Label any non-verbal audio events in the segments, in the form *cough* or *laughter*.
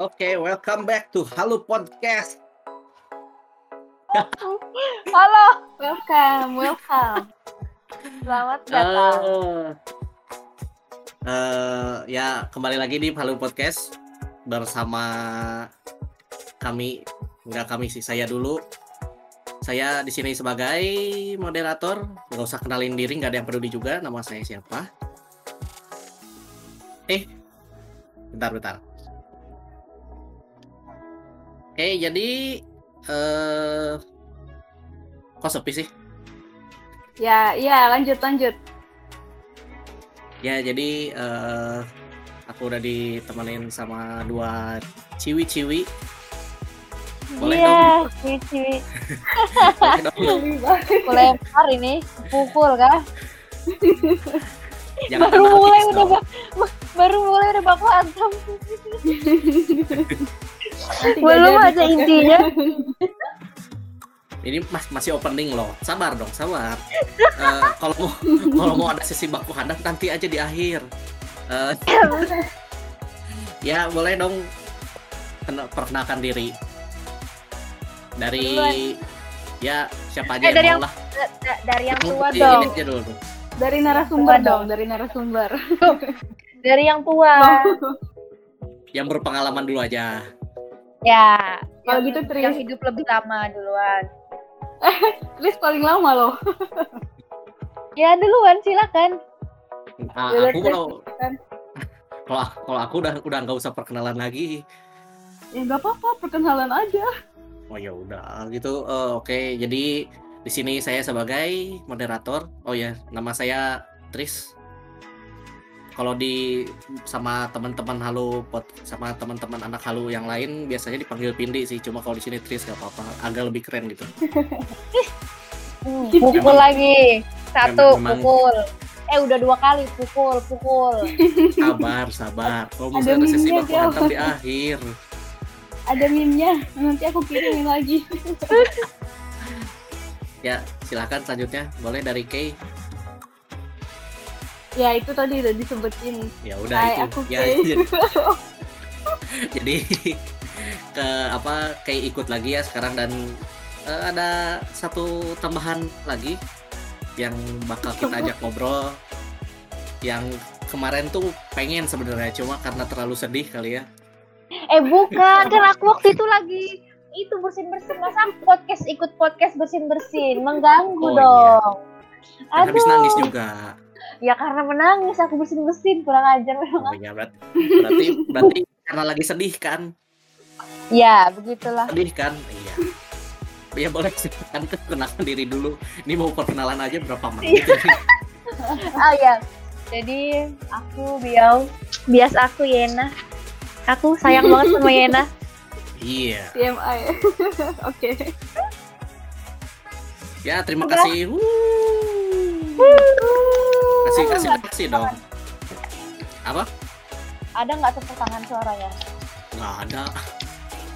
Oke, welcome back to Halo Podcast. Halo, welcome, welcome. Selamat datang. Eh, eh, ya, kembali lagi di Halo Podcast bersama kami, enggak kami sih, saya dulu. Saya di sini sebagai moderator, nggak usah kenalin diri, nggak ada yang peduli juga nama saya siapa. Eh, bentar, Oke, jadi eh kok sepi sih? Ya, ya, lanjut, lanjut. Ya, jadi eh aku udah ditemenin sama dua ciwi-ciwi. Boleh Iya, ciwi-ciwi. *laughs* Boleh dong. Aku lempar ini, pukul kah? Jangan baru mulai udah dong. ba- ba- baru mulai udah baku hantam. *laughs* Belum aja intinya. Ini mas masih opening loh. Sabar dong, sabar. Eh, kalau mau *laughs* kalau mau ada sesi baku hantam nanti aja di akhir. Eh, ya, boleh dong kena- perkenalkan diri. Dari ya siapa aja Eh, dari yang lah. Da- da- Dari yang tua Ini- dong. ini aja dulu. Dari narasumber dong, dong. dari narasumber. Dari yang tua. *laughs* Yang berpengalaman dulu aja. Ya. Kalau yang- gitu, Tris. Yang hidup lebih lama duluan. *laughs* Chris paling lama loh. *laughs* Ya duluan silakan. Ah, Ya, aku kalau kalau kalau aku udah udah nggak usah perkenalan lagi. Ya nggak apa-apa, perkenalan aja. Oh ya udah gitu. Eh, Oke, jadi di sini saya sebagai moderator. Oh ya, nama saya Tris. Kalau di sama teman-teman Halo pot sama teman-teman anak Halo yang lain biasanya dipanggil Pindi sih. Cuma kalau di sini Tris gak apa-apa, agak lebih keren gitu. *laughs* Pukul lagi. Satu pukul. Eh udah dua kali pukul, pukul. *laughs* Sabar, sabar. Kalau Ada misalnya ada sesi baku hantam di akhir. Ada meme-nya, nanti aku kirimin lagi. *laughs* Ya, silakan selanjutnya. Boleh dari Kay. Ya itu tadi udah disebutin. Ya udah Hai, itu. aku ya, jadi, *laughs* jadi ke apa kayak ikut lagi ya sekarang dan eh, ada satu tambahan lagi yang bakal kita ajak ngobrol. Yang kemarin tuh pengen sebenarnya cuma karena terlalu sedih kali ya. Eh bukan, kan aku waktu itu lagi itu bersin bersin masa podcast ikut podcast bersin bersin mengganggu Oh, iya. dong. dan habis nangis Aduh, juga ya karena menangis aku bersin bersin kurang ajar memang. oh iya berarti berarti berarti karena lagi sedih kan Ya begitulah. sedih kan iya ya boleh silakan kenalkan diri dulu ini mau perkenalan aja berapa menit ini? Oh ya, jadi aku biau bias aku Yena. Aku sayang banget sama Yena. iya TMI. *laughs* Oke. Ya, terima Udah. kasih. Wuh. Kasih kasih kasih dong. Apa? Ada nggak tepuk tangan suaranya? Nggak ada.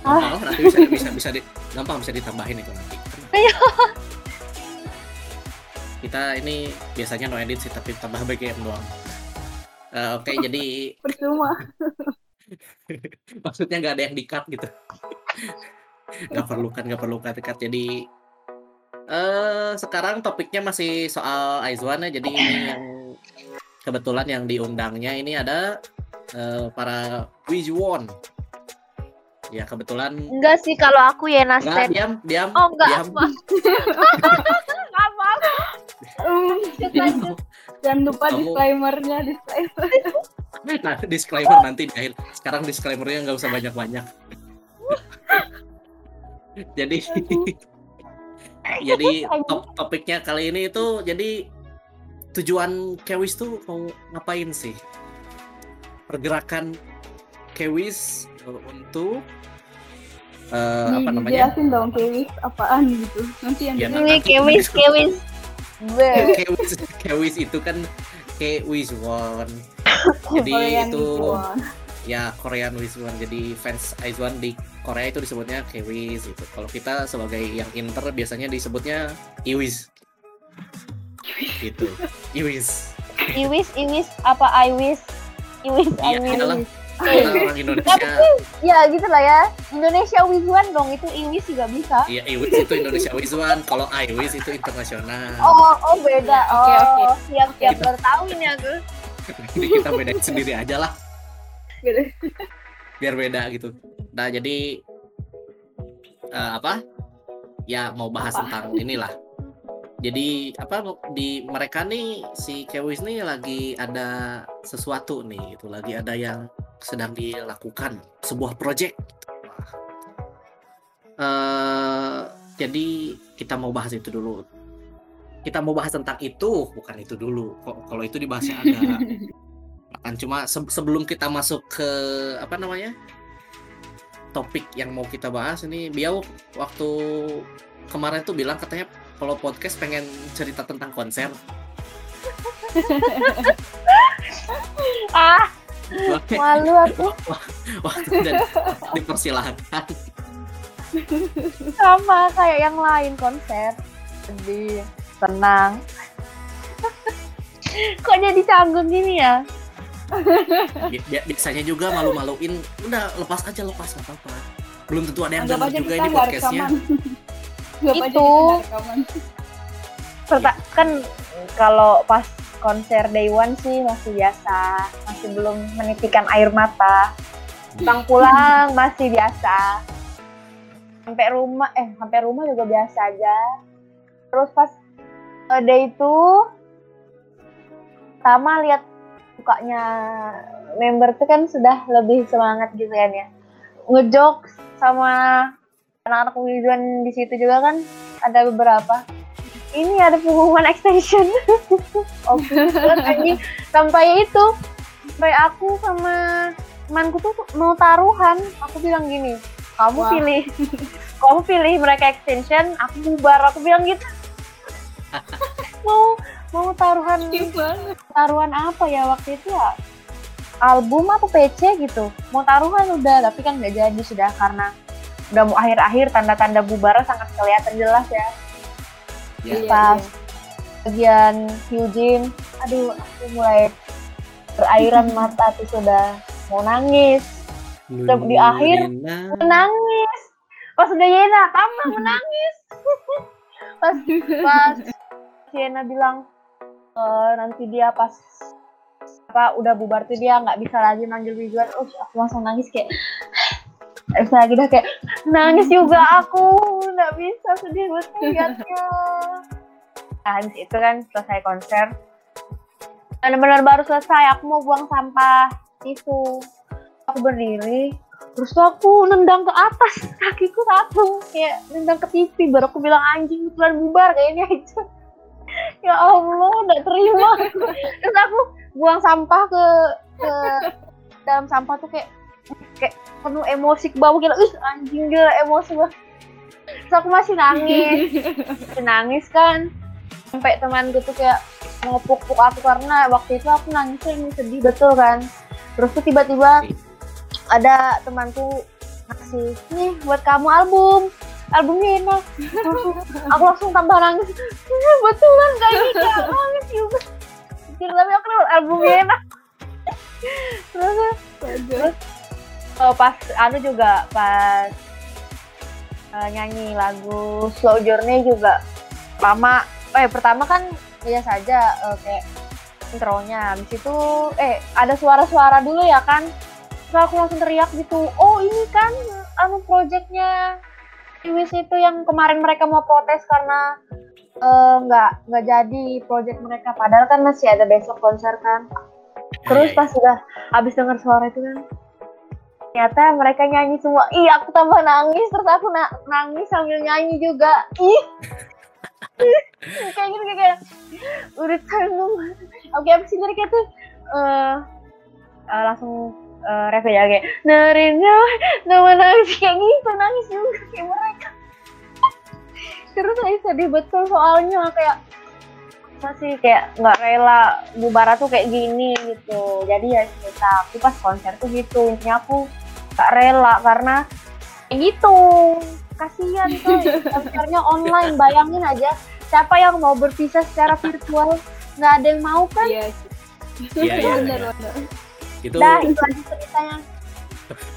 Ah. Gampang lah, nanti bisa bisa bisa di, gampang bisa ditambahin itu nanti. Ayo. Kita ini biasanya no edit sih tapi tambah BGM doang. Eh, Oke, jadi *laughs* Percuma. *laughs* maksudnya nggak ada yang di-cut gitu. Nggak perlu kan, nggak perlu cut-cut. Jadi eh sekarang topiknya masih soal Aizwan ya. Jadi ini yang kebetulan yang diundangnya ini ada eh, para Wijwon. Ya kebetulan Enggak sih kalau aku Yena Nggak, stand. diam, diam, Oh enggak, diam. *laughs* maaf. Maaf. Um, lanjut. jangan lupa Kamu- disclaimer-nya, disclaimer. Nah, *laughs* disclaimer nanti di akhir. Sekarang disclaimernya nggak usah banyak-banyak. *laughs* jadi, jadi top, topiknya kali ini itu jadi tujuan Kewis tuh mau ngapain sih? Pergerakan Kewis eh, untuk eh, apa namanya? Dijelasin dong Kewis apaan gitu. Nanti yang Ya. Ini nanti- kewis, kewis. Be. Kewis, *laughs* Kewis itu kan Kewis One. *laughs* Jadi Korean itu Wiswon. ya Korean Wiswon jadi fans Aizwan di Korea itu disebutnya Kewis gitu kalau kita sebagai yang inter biasanya disebutnya Iwis gitu. Iwis. Iwis, Iwis, apa I wish? Iwis, I Iya, wish. adalah orang Indonesia. ya gitu lah ya. Indonesia Wizwan dong itu Inggris juga bisa. Iya Iwis itu Indonesia Wiswan kalau Iwis itu internasional. Oh oh beda. Oh Oke, oke. siap siap. Baru tahu ini aku jadi kita bedain sendiri aja lah. Gitu. biar beda gitu. Nah jadi eh, apa? Ya mau bahas Apa? tentang inilah jadi apa di mereka nih si Kewis nih lagi ada sesuatu nih itu lagi ada yang sedang dilakukan sebuah project. Eh, jadi kita mau bahas itu dulu. Kita mau bahas tentang itu bukan itu dulu. Kok kalau itu dibahasnya agak *laughs* akan cuma se- sebelum kita masuk ke apa namanya topik yang mau kita bahas ini Biau waktu kemarin tuh bilang katanya kalau podcast pengen cerita tentang konser. *laughs* Ah Oke, malu aku. *laughs* Waktu dan dipersilahkan *laughs* sama kayak yang lain konser. Sedih tenang. Kok jadi canggung gini ya? Bi- bi- biasanya juga malu-maluin. Udah lepas aja lepas nggak apa-apa. Belum tentu ada yang dengar juga ini podcastnya Itu. Perta- kan kalau pas konser day one sih masih biasa masih belum menitikan air mata. Pulang-pulang masih biasa. Sampai rumah eh sampai rumah juga biasa aja. Terus pas eh, day itu pertama lihat mukanya member tuh kan sudah lebih semangat gitu kan ya. Ngejok sama anak-anak wijuan di situ juga kan ada beberapa. Ini ada pengumuman extension. *laughs* Oke anjing sampai itu sampai aku sama temanku tuh mau taruhan. Aku bilang gini kamu Wah. pilih *laughs* kamu pilih mereka extension aku bubar. Aku bilang gitu. *laughs* Mau mau taruhan Gimana? taruhan apa ya waktu itu ya? Album atau PC gitu. Mau taruhan udah tapi kan nggak jadi sudah karena udah mau akhir-akhir tanda-tanda bubar sangat kelihatan jelas ya Ya. Iya, Pas. iya. bagian Eugene aduh aku mulai berairan *laughs* mata tuh sudah mau nangis Udah di akhir, menangis pas udah Yena tambah menangis *laughs* pas pas Yena bilang "Eh, nanti dia pas apa udah bubar tuh dia nggak bisa lagi manggil Ridwan uh aku langsung nangis kayak Terus lagi dah kayak nangis juga aku nggak bisa sedih banget liatnya habis itu kan selesai konser. Benar-benar baru selesai aku mau buang sampah tisu aku berdiri terus tuh aku nendang ke atas kakiku satu kayak nendang ke TV baru aku bilang anjing betulan bubar kayaknya itu. Ya Allah udah terima. Terus aku buang sampah ke ke dalam sampah tuh kayak kayak penuh emosi ke bawah gila. Ih anjing gila emosi banget terus aku masih nangis. *laughs* Masih nangis kan. Sampai temanku tuh kayak mau puk-puk aku karena waktu itu aku nangisnya ini sedih betul kan. Terus tuh tiba-tiba ada temanku ngasih nih buat kamu album. Albumnya enak. *laughs* Aku langsung tambah nangis. "Iya, betulan kayak gitu *laughs* nangis juga. Tapi aku albumnya enak. Terus Astaga. Eh, pas anu juga pas eh, nyanyi lagu Slow Journey juga. Lama eh pertama kan biasa aja eh, kayak intronya. Habis itu eh ada suara-suara dulu ya kan? Terus aku langsung teriak gitu oh ini kan anu projectnya Iwis itu yang kemarin mereka mau protes karena nggak nggak jadi project mereka. Padahal kan masih ada besok konser kan. Terus Iya, pas sudah habis dengar suara itu kan ternyata mereka nyanyi semua. Ih aku tambah nangis terus aku na- nangis sambil nyanyi juga. Ih. Kayak gitu kayak, udah tanggung oke apa sih liriknya tuh? Eh eh, langsung uh, ref aja kayak narinya nama nangis kayak gitu nangis juga kayak mereka. Terus saya sedih betul soalnya kayak masih kayak nggak rela Bubara tuh kayak gini gitu. Jadi ya cerita aku pas konser tuh gitu. Intinya aku nggak rela karena kayak gitu. Kasihan *laughs* tuh konsernya online bayangin aja. Siapa yang mau berpisah secara virtual? Nggak ada yang mau kan? Iya, Iya, iya, iya. itu Dah, itu aja ceritanya.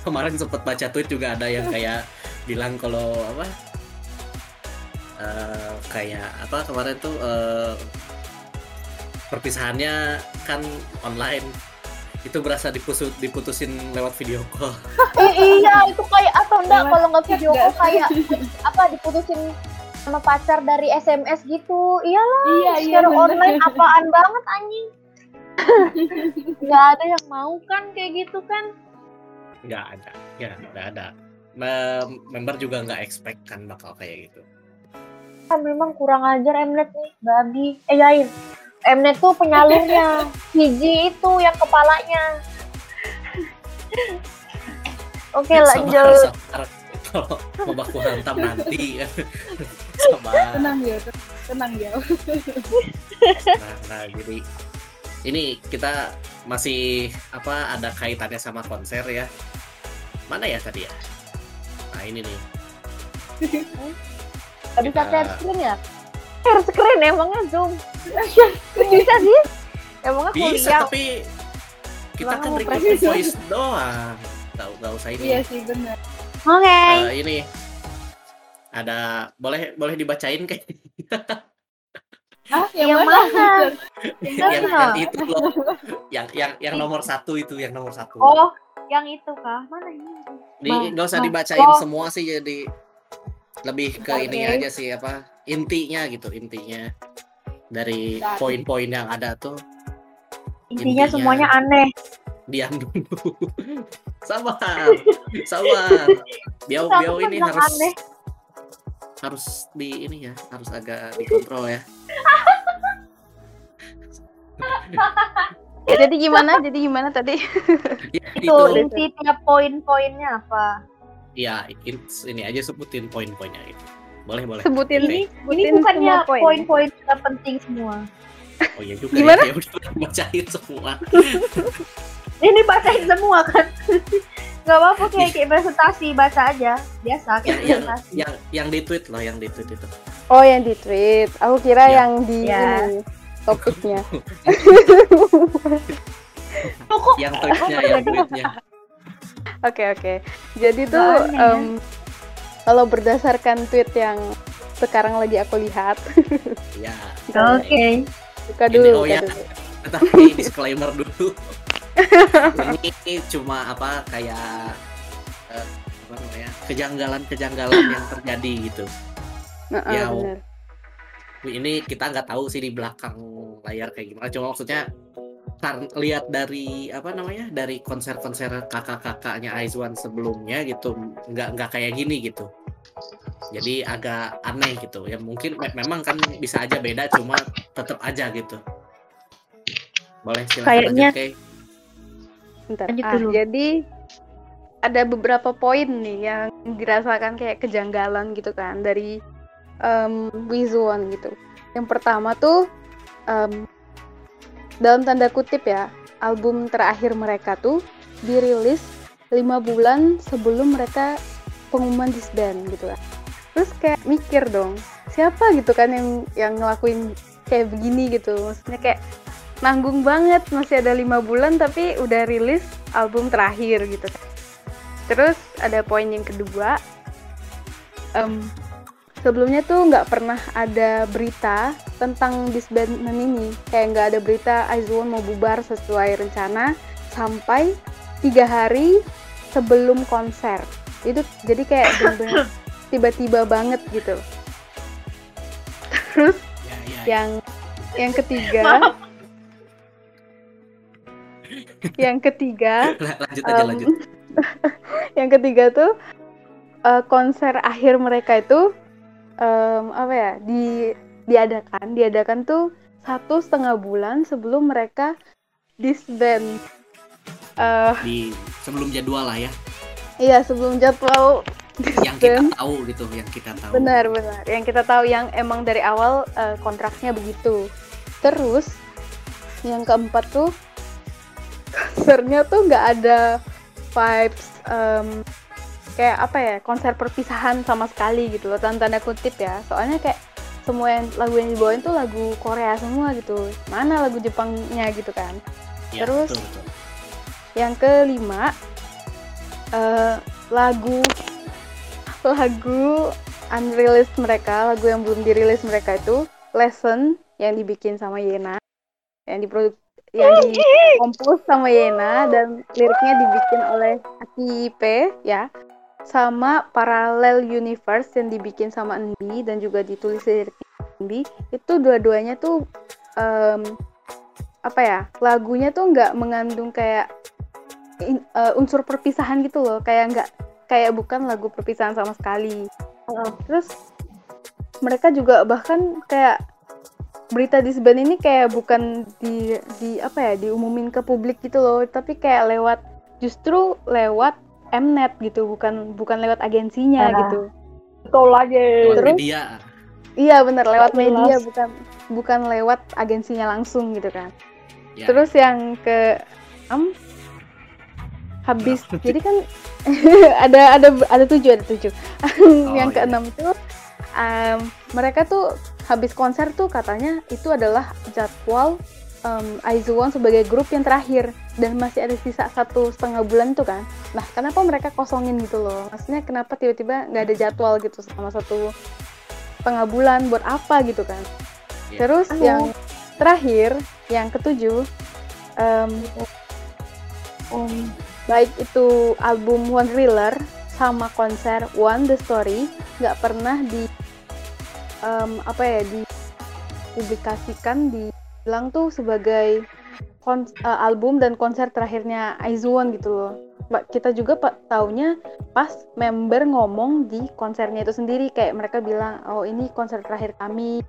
kemarin sempat baca tweet juga ada yang kayak bilang kalau apa eh, kayak apa kemarin tuh eh, perpisahannya kan online itu berasa diputus diputusin lewat video call I- *laughs* iya, itu kayak atau enggak Lewat kalau nggak video call kayak *laughs* apa diputusin sama pacar dari SMS gitu. Iyalah, Iya, iya. secara bener. online apaan banget anjing. *laughs* Nggak ada yang mau kan kayak gitu kan. nggak ada ya nggak ada Mem- member juga nggak expect kan bakal kayak gitu Kan memang kurang ajar Mnet nih, babi. Eh yain. Mnet tuh penyalurnya. Hiji itu yang kepalanya. Oke, lanjut. sabar kalau mau baku hantam nanti sabar Tenang ya, tenang ya. nah, nah jadi ini kita masih apa ada kaitannya sama konser ya mana ya tadi ya nah ini nih bisa Kita- screen ya? Share screen emangnya Zoom. bisa sih? Emangnya bisa kuliah. tapi kita Emang kan record voice doang nggak nggak usah ini Iya sih benar. Oke. Eh, ini ada boleh boleh dibacain kayak Ah, yang, Yang mana? mana? yang, Yang yang itu loh yang yang yang nomor satu itu yang nomor satu Oh, yang itu kah? Mana ini? Di Ma- nggak usah ma- dibacain oh. semua sih jadi lebih ke ini Oke. aja sih apa intinya gitu intinya dari poin-poin yang ada tuh Intinya, Intinya. semuanya aneh. diam dulu *laughs* sabar sabar *laughs* biau biau ini harus aneh. harus di ini ya harus agak dikontrol ya *laughs* Ya, jadi gimana? Jadi gimana tadi? Ya, Itu, itu inti tiap poin-poinnya apa? ya in- ini aja sebutin poin-poinnya itu boleh boleh Sebutin Oke. Ini, sebutin ini bukannya poin-poin penting semua. oh iya juga Gimana? ya, ya udah bacain semua *laughs* Ini bacain semua kan? *laughs* Gak apa-apa kayak kayak presentasi baca aja biasa kayak yang yang presentasi. yang yang di tweet loh yang di tweet itu Oh yang di tweet. Aku kira Ya. yang di Ya. ini topiknya. *laughs* Yang tweetnya yang tweetnya Oke oke. Jadi Agak tuh aneh ya. em, kalau berdasarkan tweet yang sekarang lagi aku lihat, ya Oke. buka Ini, dulu. oh buka ya. dulu. tapi disclaimer dulu ini cuma apa kayak eh, apa namanya kejanggalan-kejanggalan yang terjadi gitu Nah, Ya, bener. ini kita nggak tahu sih di belakang layar kayak gimana cuma maksudnya lihat dari apa namanya dari konser-konser kakak-kakaknya Aizwan sebelumnya gitu nggak nggak kayak gini gitu jadi agak aneh gitu ya mungkin me- memang kan bisa aja beda cuma tetap aja gitu boleh silakan Kayaknya- lanjut Kay. Bentar. Lanjut Ah, dulu. jadi ada beberapa poin nih yang dirasakan kayak kejanggalan gitu kan dari um, Wizuan gitu. Yang pertama tuh em, dalam tanda kutip ya album terakhir mereka tuh dirilis lima bulan sebelum mereka pengumuman disband gitu kan. Terus kayak mikir dong siapa gitu kan yang yang ngelakuin kayak begini gitu. Maksudnya kayak nanggung banget masih ada lima bulan tapi udah rilis album terakhir gitu. Terus ada poin yang kedua, em, sebelumnya tuh nggak pernah ada berita tentang disbandment ini, kayak nggak ada berita Aizwon mau bubar sesuai rencana sampai tiga hari sebelum konser. Itu jadi kayak *coughs* tiba-tiba banget gitu. Terus ya, ya, ya. yang yang ketiga. *laughs* Yang ketiga *laughs* lanjut aja em, lanjut *laughs* yang ketiga tuh eh, konser akhir mereka itu em, apa ya di diadakan. Diadakan tuh satu setengah bulan sebelum mereka disband. Eh di sebelum jadwal lah ya iya sebelum jadwal yang kita disband. tahu gitu yang kita tahu. Benar benar. Yang kita tahu yang emang dari awal eh, kontraknya begitu. Terus yang keempat tuh konsernya tuh nggak ada vibes em, kayak apa ya konser perpisahan sama sekali gitu loh tanda tanda kutip ya. Soalnya kayak semua yang lagu yang dibawain tuh lagu Korea semua gitu. Mana lagu Jepangnya gitu kan. Ya, terus- betul, betul. yang kelima eh, lagu lagu unreleased mereka lagu yang belum dirilis mereka itu lesson yang dibikin sama Yena yang diproduk yang dikompos sama Yena dan liriknya dibikin oleh Aki P ya sama Parallel Universe yang dibikin sama Endi dan juga ditulis dari Endi. Itu dua-duanya tuh em, apa ya lagunya tuh nggak mengandung kayak in- eh, unsur perpisahan gitu loh kayak nggak kayak bukan lagu perpisahan sama sekali Heeh. terus mereka juga bahkan kayak berita di band ini kayak bukan di di apa ya diumumin ke publik gitu loh tapi kayak lewat justru lewat Mnet gitu bukan bukan lewat agensinya Ah. gitu Betul lagi. Lewat Terus? media. iya bener lewat Jelas. media bukan bukan lewat agensinya langsung gitu kan Ya. Terus yang ke enam habis jadi kan *laughs* ada ada ada tujuh ada tujuh. *laughs* yang iya. keenam itu em, mereka tuh habis konser tuh katanya itu adalah jadwal um, sebagai grup yang terakhir dan masih ada sisa satu setengah bulan tuh kan. Nah kenapa mereka kosongin gitu loh? Maksudnya kenapa tiba-tiba nggak ada jadwal gitu selama satu setengah bulan buat apa gitu kan? Iya. Terus Anu. yang terakhir, yang ketujuh, em, Um, baik itu album One Thriller sama konser One The Story nggak pernah di em, apa ya dipublikasikan dibilang tuh sebagai kon- eh, album dan konser terakhirnya Aizuwon gitu loh. Kita juga pak taunya pas member ngomong di konsernya itu sendiri kayak mereka bilang oh ini konser terakhir kami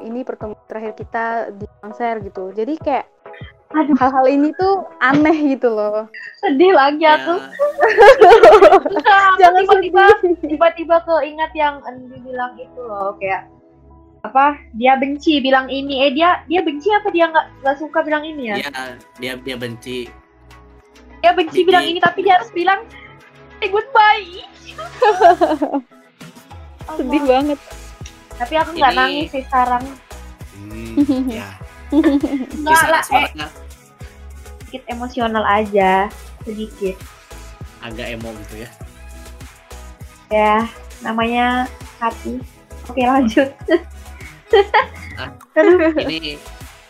ini pertemuan terakhir kita di konser gitu. Jadi kayak. Hal-hal ini tuh aneh gitu loh. sedih lagi Ya, aku. *laughs* Jangan tiba-tiba tiba-tiba keingat yang Andi bilang itu loh kayak apa dia benci bilang ini eh dia dia benci apa dia nggak nggak suka bilang ini ya dia dia dia benci. dia benci bilang ini tapi dia harus bilang eh goodbye *laughs* Sedih banget. tapi aku nggak nangis sih sekarang Hmm, ya. Nggak Bisa lah eh, sedikit emosional aja sedikit agak emo gitu ya. ya namanya hati oke lanjut Ah. Aduh. Ini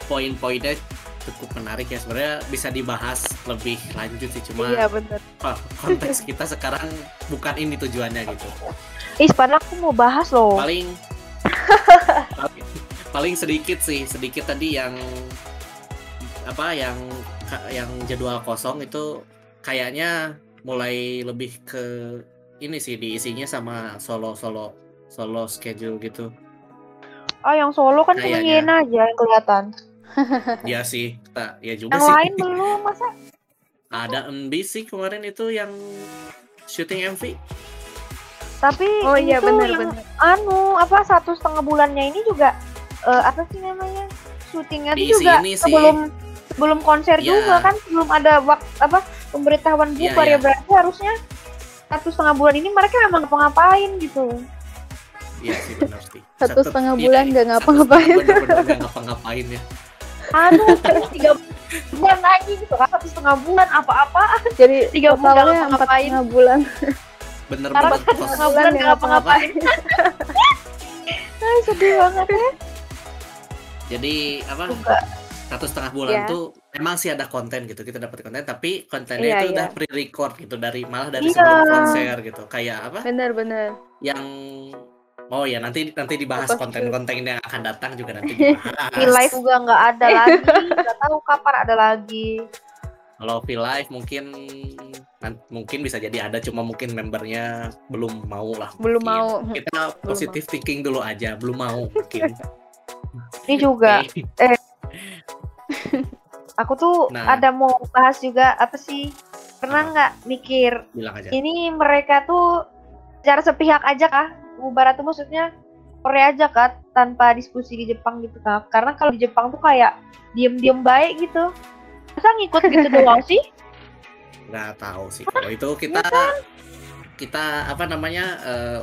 poin-poinnya cukup menarik ya sebenarnya bisa dibahas lebih lanjut sih cuma Iya bener. konteks kita sekarang bukan ini tujuannya gitu. Ih, padahal aku mau bahas loh paling paling, *laughs* paling sedikit sih sedikit tadi yang apa yang yang jadwal kosong itu kayaknya mulai lebih ke ini sih diisinya sama solo solo solo schedule gitu. Oh yang solo kan cuma Kayaknya. Yena aja yang kelihatan. Ya sih tak ya juga yang sih. lain belum masa? Ada MB sih kemarin itu yang syuting MV tapi Oh iya tuh bener yang bener. anu apa satu setengah bulannya ini juga eh, apa sih namanya syutingnya itu Diisi juga ini sih. sebelum sebelum konser Iya. juga kan sebelum ada waktu apa pemberitahuan Iya, bubar iya. ya berarti harusnya satu setengah bulan ini mereka memang ngapa-ngapain gitu Iya sih benar sih Satu setengah iya, bulan iya, nggak satu ngapa-ngapain. setengah bener-bener nggak ngapa-ngapain ya aduh terus tiga bulan lagi gitu kan satu setengah bulan apa-apa Jadi Tiga bulan totalnya nggak empat ngapa-ngapain. setengah bulan. bener-bener Sekarang satu setengah bulan nggak ngapa-ngapain *laughs* Ay, sedih banget ya jadi apa satu setengah bulan Iya. tuh emang sih ada konten gitu kita dapat konten tapi kontennya Iya, itu iya. udah pre-record gitu dari malah dari Iya. sebelum konser gitu kayak apa Bener-bener. yang oh ya nanti nanti dibahas konten-konten yang akan datang juga nanti *laughs* dibahas di live juga nggak ada *laughs* lagi nggak tahu kapan ada lagi kalau V live mungkin mungkin bisa jadi ada cuma mungkin membernya belum mau lah Belum mungkin. mau. kita positive thinking dulu aja belum mau mungkin *laughs* ini juga Oke. *laughs* aku tuh Nah. ada mau bahas juga apa sih? Pernah nggak mikir bilang aja. ini mereka tuh secara sepihak aja kah? Mubara tuh maksudnya Korea aja kan tanpa diskusi di Jepang gitu kan karena kalau di Jepang tuh kayak diem-diem baik gitu. Masa ngikut gitu *laughs* doang sih? Nggak tahu sih. Kalau itu kita kita apa namanya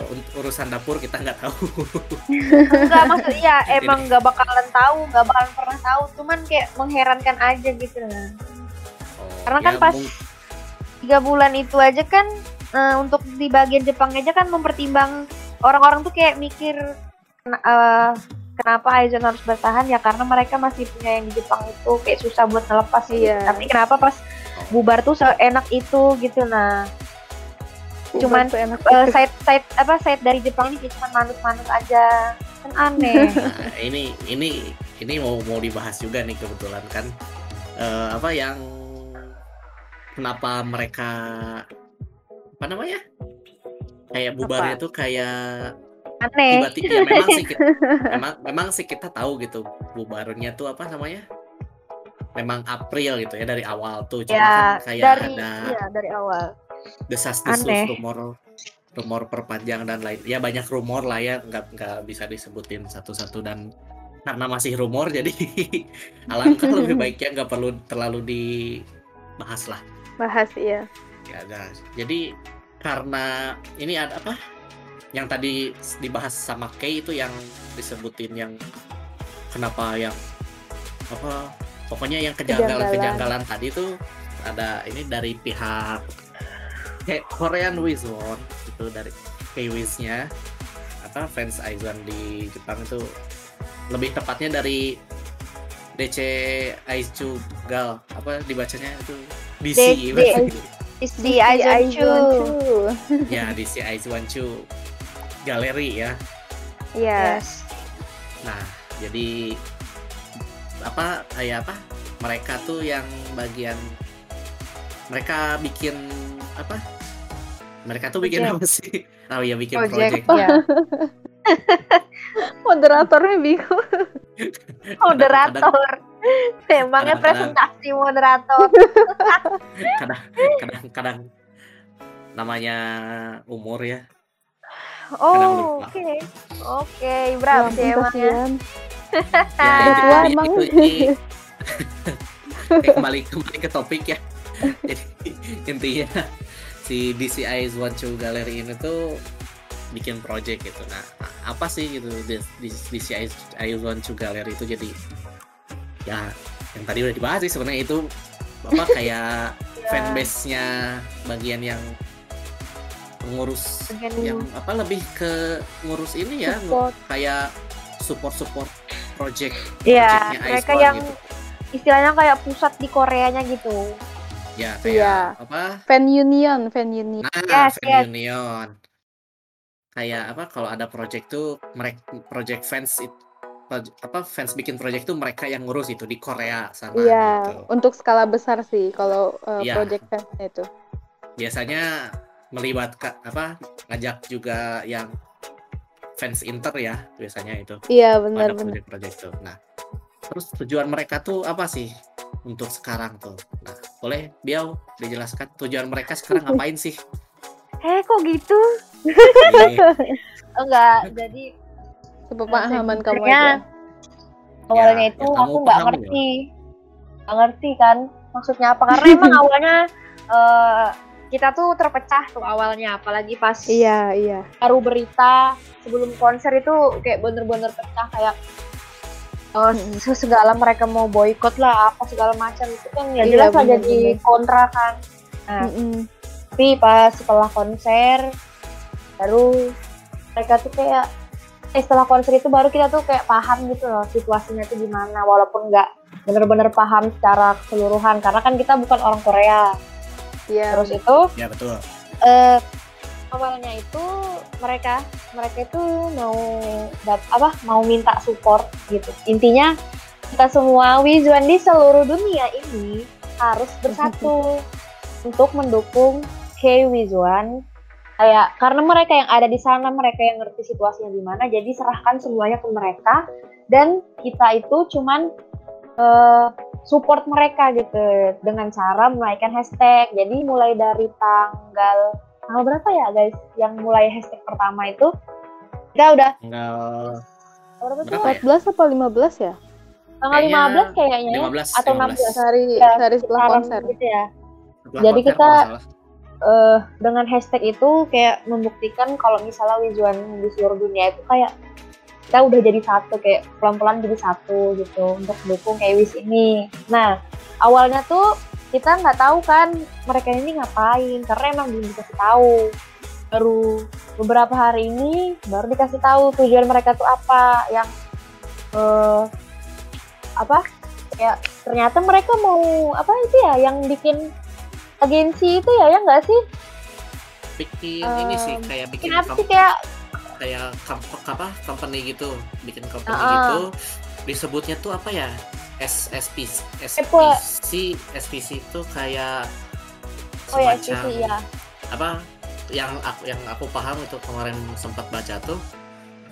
un- urusan dapur kita nggak tahu. Enggak maksudnya *laughs* emang nggak bakalan tahu nggak bakalan pernah tahu cuman kayak mengherankan aja gitu. Lah Oh, Karena kan pas- tiga bulan itu aja kan eh, untuk di bagian Jepang aja kan mempertimbang orang-orang tuh kayak mikir "Ken- eh, kenapa Aizon harus bertahan? Ya karena mereka masih punya yang di Jepang itu kayak susah buat ngelepas. Iya. Tapi kenapa pas bubar tuh seenak itu gitu nah Cuman, eh, side side apa side dari Jepang ini kayak cuma manut-manut aja. Kan aneh. *laughs* Nah, ini ini ini mau mau dibahas juga nih kebetulan kan. Eh, apa yang kenapa mereka apa namanya? Kayak bubarnya tuh kayak aneh. tiba-tiba ya memang sih kita, *laughs* memang memang sih kita tahu gitu bubarnya tuh apa namanya? Memang April gitu ya dari awal tuh. Cuma ya kan kayak dari ada iya dari awal desas-desus Aneh. rumor rumor perpanjang dan lain ya banyak rumor lah ya nggak nggak bisa disebutin satu-satu dan karena masih rumor jadi *laughs* alangkah *laughs* lebih baiknya nggak perlu terlalu dibahas lah. Bahas ya ya guys. Jadi karena ini ada apa? Yang tadi dibahas sama Kay itu yang disebutin yang kenapa yang apa? Pokoknya yang kejanggalan kejanggalan. tadi tuh ada ini dari pihak kayak Korean Wizone itu dari K-Wiz nya apa fans Aizwan di Jepang itu lebih tepatnya dari DC Aizu Gal. Apa dibacanya itu? DC D- berarti. is the Aizon Chu ya DC Aizuan Chu galeri ya. Iya. yes. Nah jadi apa kayak apa mereka tuh yang bagian mereka bikin apa mereka tuh bikin Project. apa sih? *laughs* Oh iya bikin project, project, *laughs* ya. Moderatornya bingung. *laughs* moderator. Emangnya presentasi moderator. Kadang-kadang namanya umur ya. Oh oke. Oke berapa sih emangnya ya? Itu- emang. itu- ini- kembali kembali ke topik ya. Jadi intinya si DCI One Two Gallery ini tuh bikin project gitu nah apa sih gitu DCI One Two Gallery itu jadi ya yang tadi udah dibahas sih sebenarnya itu apa *laughs* kayak Ya, fanbase-nya bagian yang pengurus bagian yang apa lebih ke ngurus ini ya Support. kayak support support project Iya, projectnya mereka yang gitu. istilahnya kayak pusat di Koreanya gitu ya kayak Iya. apa Fan union, fan union. nah Yes, fan yes. union kayak apa kalau ada project tuh mereka project fans it, proj- apa fans bikin project tuh mereka yang ngurus itu di Korea sana Iya, gitu. untuk skala besar sih kalau uh, Iya. project fansnya itu. biasanya melibatkan apa ngajak juga yang fans inter ya biasanya itu Iya, ada benar-benar. project-project tuh. Nah, terus tujuan mereka tuh apa sih untuk sekarang tuh? Nah, boleh Biau dijelaskan tujuan mereka sekarang ngapain sih? eh kok gitu Ini, enggak jadi Sepemahaman kamu aja. awalnya Ya, itu kamu aku nggak ngerti nggak ngerti kan maksudnya apa karena emang *laughs* awalnya eh, kita tuh terpecah tuh awalnya apalagi pas Iya, iya. baru berita sebelum konser itu kayak bener-bener pecah kayak eh, Mm-mm. se- segala mereka mau boykot lah apa segala macam itu kan ya Iya, jelas lah jadi bener-bener. kontra kan Nah, Mm-mm. tapi pas setelah konser baru mereka tuh kayak eh setelah konser itu baru kita tuh kayak paham gitu loh situasinya tuh gimana walaupun nggak bener-bener paham secara keseluruhan karena kan kita bukan orang Korea Iya. terus itu ya betul. eh awalnya itu mereka mereka itu mau apa mau minta support gitu. Intinya kita semua Wizuan di seluruh dunia ini harus bersatu *laughs* untuk mendukung K Wizuan kayak karena mereka yang ada di sana mereka yang ngerti situasinya gimana jadi serahkan semuanya ke mereka. Dan kita itu cuman eh, support mereka gitu dengan cara menaikkan hashtag. Jadi mulai dari tanggal tanggal berapa ya guys? Yang mulai hashtag pertama itu kita udah Tinggal berapa tuh? Berapa ya? 14 apa 15 ya? Tanggal Kayaknya 15 kayaknya ya? 15 atau 15. 16 Sehari, Ya, sehari setelah konser. gitu ya. Setelah Jadi konser, kita-. Eh dengan hashtag itu kayak membuktikan kalau misalnya Wizuan di seluruh dunia itu kayak kita udah jadi satu kayak pelan-pelan jadi satu gitu untuk dukung kayak Wis ini. Nah awalnya tuh kita nggak tahu kan mereka ini ngapain karena emang belum dikasih tahu. Baru beberapa hari ini baru dikasih tahu tujuan mereka tuh apa yang eh apa ya ternyata mereka mau apa itu ya yang bikin agensi itu ya ya nggak sih? Bikin ini sih kayak bikin kom- sih kayak kayak apa company gitu bikin company Ah. gitu. Disebutnya tuh apa ya S SP Apa? SPC SPC itu kayak oh ya SPC ya apa yang aku yang aku paham itu kemarin sempat baca tuh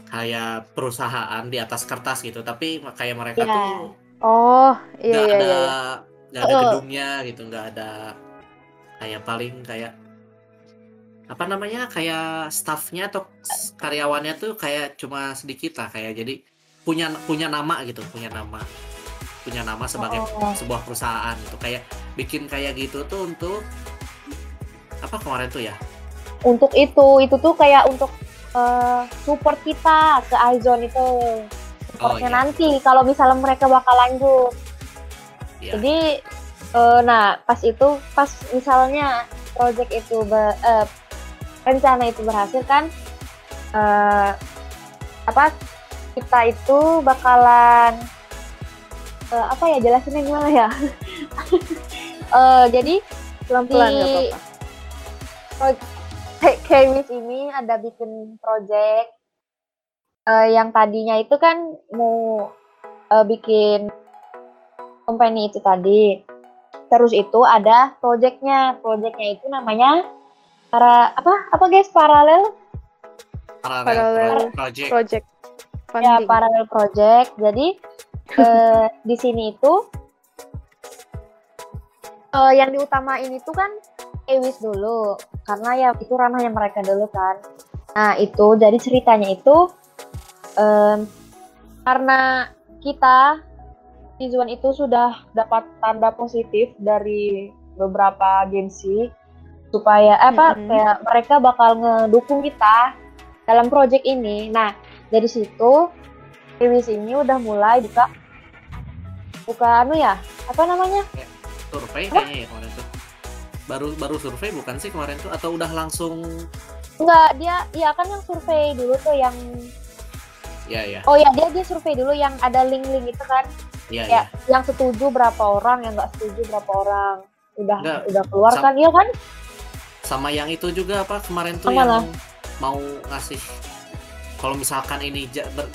kayak perusahaan di atas kertas gitu tapi kayak mereka Iya. tuh Oh, iya nggak iya ada iya. nggak ada Heeh. gedungnya gitu nggak ada kayak paling kayak apa namanya kayak staffnya atau karyawannya tuh kayak cuma sedikit lah kayak jadi punya punya nama gitu punya nama punya nama sebagai Oh. sebuah perusahaan gitu. Kayak bikin kayak gitu tuh untuk apa kemarin tuh ya? Untuk itu itu tuh kayak untuk eh, support kita ke Aizon itu. Supportnya iya. nanti kalau misalnya mereka bakal lanjut. Ya jadi eh, nah pas itu pas misalnya project itu be- eh, rencana itu berhasil kan eh, apa kita itu bakalan eh, apa ya jelasinnya gimana ya *laughs* Eh, jadi Pelan-pelan di-. Kayak Kemis ini ada bikin project eh, yang tadinya itu kan mau eh, bikin company itu tadi. Terus itu ada projectnya, projectnya itu namanya para apa apa guys paralel paralel, paralel pro- project Project ya paralel project. Jadi eh, di sini itu eh, yang diutamain itu kan Ewis dulu karena ya itu ranahnya mereka dulu kan. Nah itu jadi ceritanya itu em, karena kita Tizuan itu sudah dapat tanda positif dari beberapa agensi supaya eh, apa Mm-mm. kayak mereka bakal ngedukung kita dalam project ini. Nah dari situ Ewis ini udah mulai buka. Buka anu ya? Apa namanya? Survei kayaknya ya kemarin tuh. Baru baru survei bukan sih kemarin tuh? Atau udah langsung? Enggak, dia ya kan yang survei dulu tuh yang ya ya oh ya dia dia survei dulu yang ada link-link itu kan. ya Ya, ya yang setuju berapa orang, yang nggak setuju berapa orang. Udah Enggak, udah keluar kan? Iya kan? sama yang itu juga apa? Kemarin tuh Apa yang mau ngasih kalau misalkan ini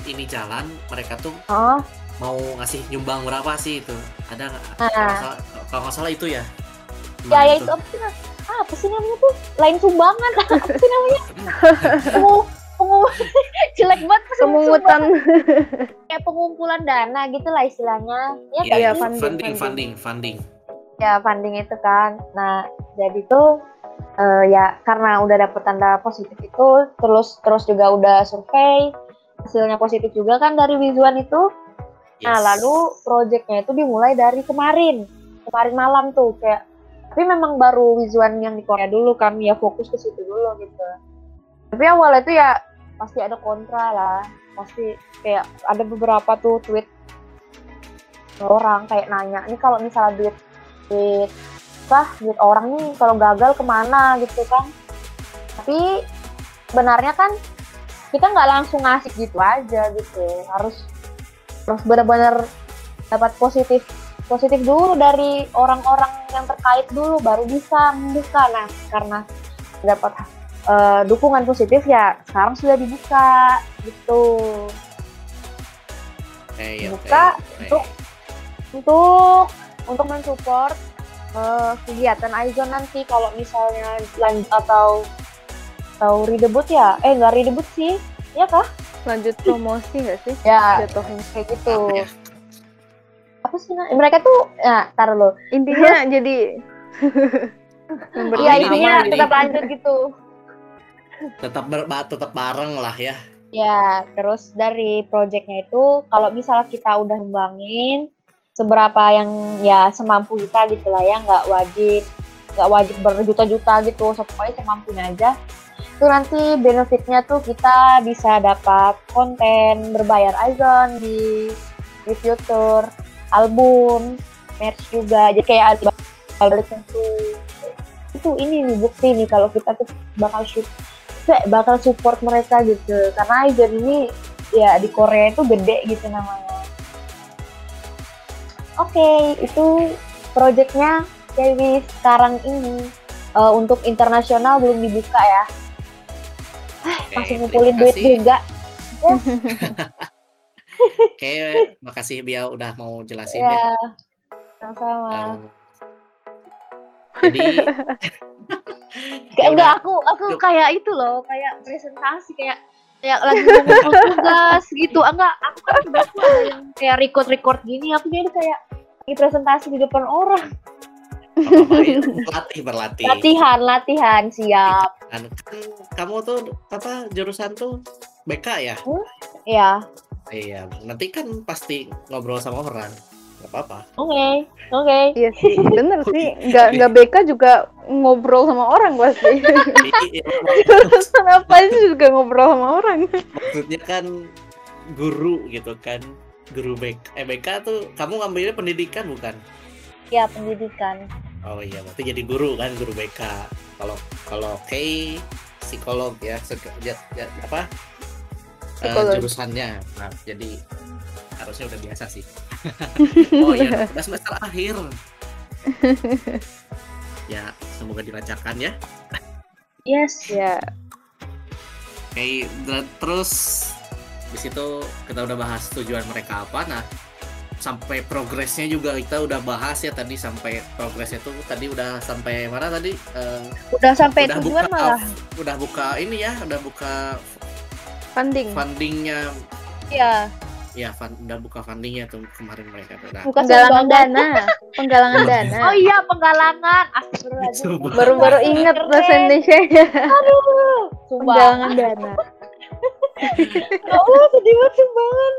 ini jalan mereka tuh Oh, mau ngasih nyumbang berapa sih itu ada nggak Nah. kalau nggak salah, itu ya ya ya itu apa sih? Ah, apa sih namanya tuh? Lain sumbangan. *laughs* apa sih namanya? Pengu pengu *laughs* jelek banget Pemungutan kayak pengumpulan dana gitu lah istilahnya. Ya kan? Funding, funding funding. funding funding ya funding itu kan. Nah, jadi tuh eh, ya karena udah dapet tanda positif itu, terus terus juga udah survei, hasilnya positif juga kan dari Wizuan itu. Nah, Yes. lalu proyeknya itu dimulai dari kemarin, kemarin malam tuh kayak. Tapi memang baru Wizuan yang di Korea dulu kan, ya fokus ke situ dulu gitu. Tapi awalnya itu ya pasti ada kontra lah, pasti kayak ada beberapa tuh tweet orang kayak nanya, ini kalau misalnya duit duit apa duit orang nih kalau gagal ke mana gitu kan. Tapi benarnya kan kita nggak langsung ngasih gitu aja gitu. Harus harus benar-benar dapat positif positif dulu dari orang-orang yang terkait dulu baru bisa membuka. Nah karena dapat eh, dukungan positif ya sekarang sudah dibuka gitu. Eh, iya, Buka untuk untuk untuk mensupport eh, kegiatan Aizon nanti kalau misalnya lanjut atau atau redebut ya. Eh nggak redebut sih. Ya kah? Lanjut promosi nggak sih? Ya jatuhnya kayak gitu. Ya? apa sih Nak? mereka tuh ya taruh lo intinya *laughs* jadi iya Ini intinya tetap lanjut gitu. Tetap ber tetap bareng lah ya. Ya terus dari projectnya itu kalau misalnya kita udah ngembangin seberapa yang ya semampu kita gitu lah ya nggak wajib nggak wajib berjuta-juta gitu. Pokoknya semampunya aja. Itu nanti benefitnya tuh kita bisa dapat konten berbayar Aizon di di future. Album merch juga. Jadi kayak ada balik itu itu ini nih bukti nih kalau kita tuh bakal bakal support mereka gitu. Karena Aizen ini ya di Korea itu gede gitu namanya oke okay, itu projectnya jadi sekarang ini uh, untuk internasional belum dibuka ya okay, masih ngumpulin duit juga yes. Oke, makasih Bia udah mau jelasin ya. ya. Sama-sama. Um, *laughs* jadi kayak enggak aku aku kayak itu loh kayak presentasi kayak kayak lagi ngomong tugas gitu enggak aku kan ada yang kayak record record gini aku jadi kayak lagi presentasi di depan orang. Berlatih berlatih latihan latihan siap. Kan kamu tuh apa jurusan tuh BK ya? Hmm? iya. Iya nanti kan pasti ngobrol sama orang. Nggak apa-apa. Oke okay. oke. Okay. iya sih bener sih. Nggak nggak BK juga ngobrol sama orang pasti. Kenapa sih juga ngobrol sama orang. Maksudnya kan guru gitu kan guru BK eh BK tuh kamu ngambilnya pendidikan bukan? Ya pendidikan. Oh iya berarti jadi guru kan guru BK kalau kalau Kay psikolog ya, ya, ya apa? Uh, jurusannya. Nah jadi harusnya udah biasa sih. *laughs* Oh iya udah semester akhir. *laughs* Ya semoga dilancarkan ya. Yes ya. Oke okay, terus di situ kita udah bahas tujuan mereka apa. Nah sampai progresnya juga kita udah bahas ya tadi sampai progresnya tuh tadi udah sampai mana tadi? Uh, udah sampai udah tujuan buka, malah. udah buka ini ya udah buka funding. fundingnya. Iya. Ya fund, udah buka fundingnya tuh kemarin mereka tuh. Nah. penggalangan dana. Penggalangan dana. Oh iya penggalangan. Baru-baru inget bahasa Indonesia. Ya aduh. Penggalangan dana *laughs* oh sedih banget sumbangan.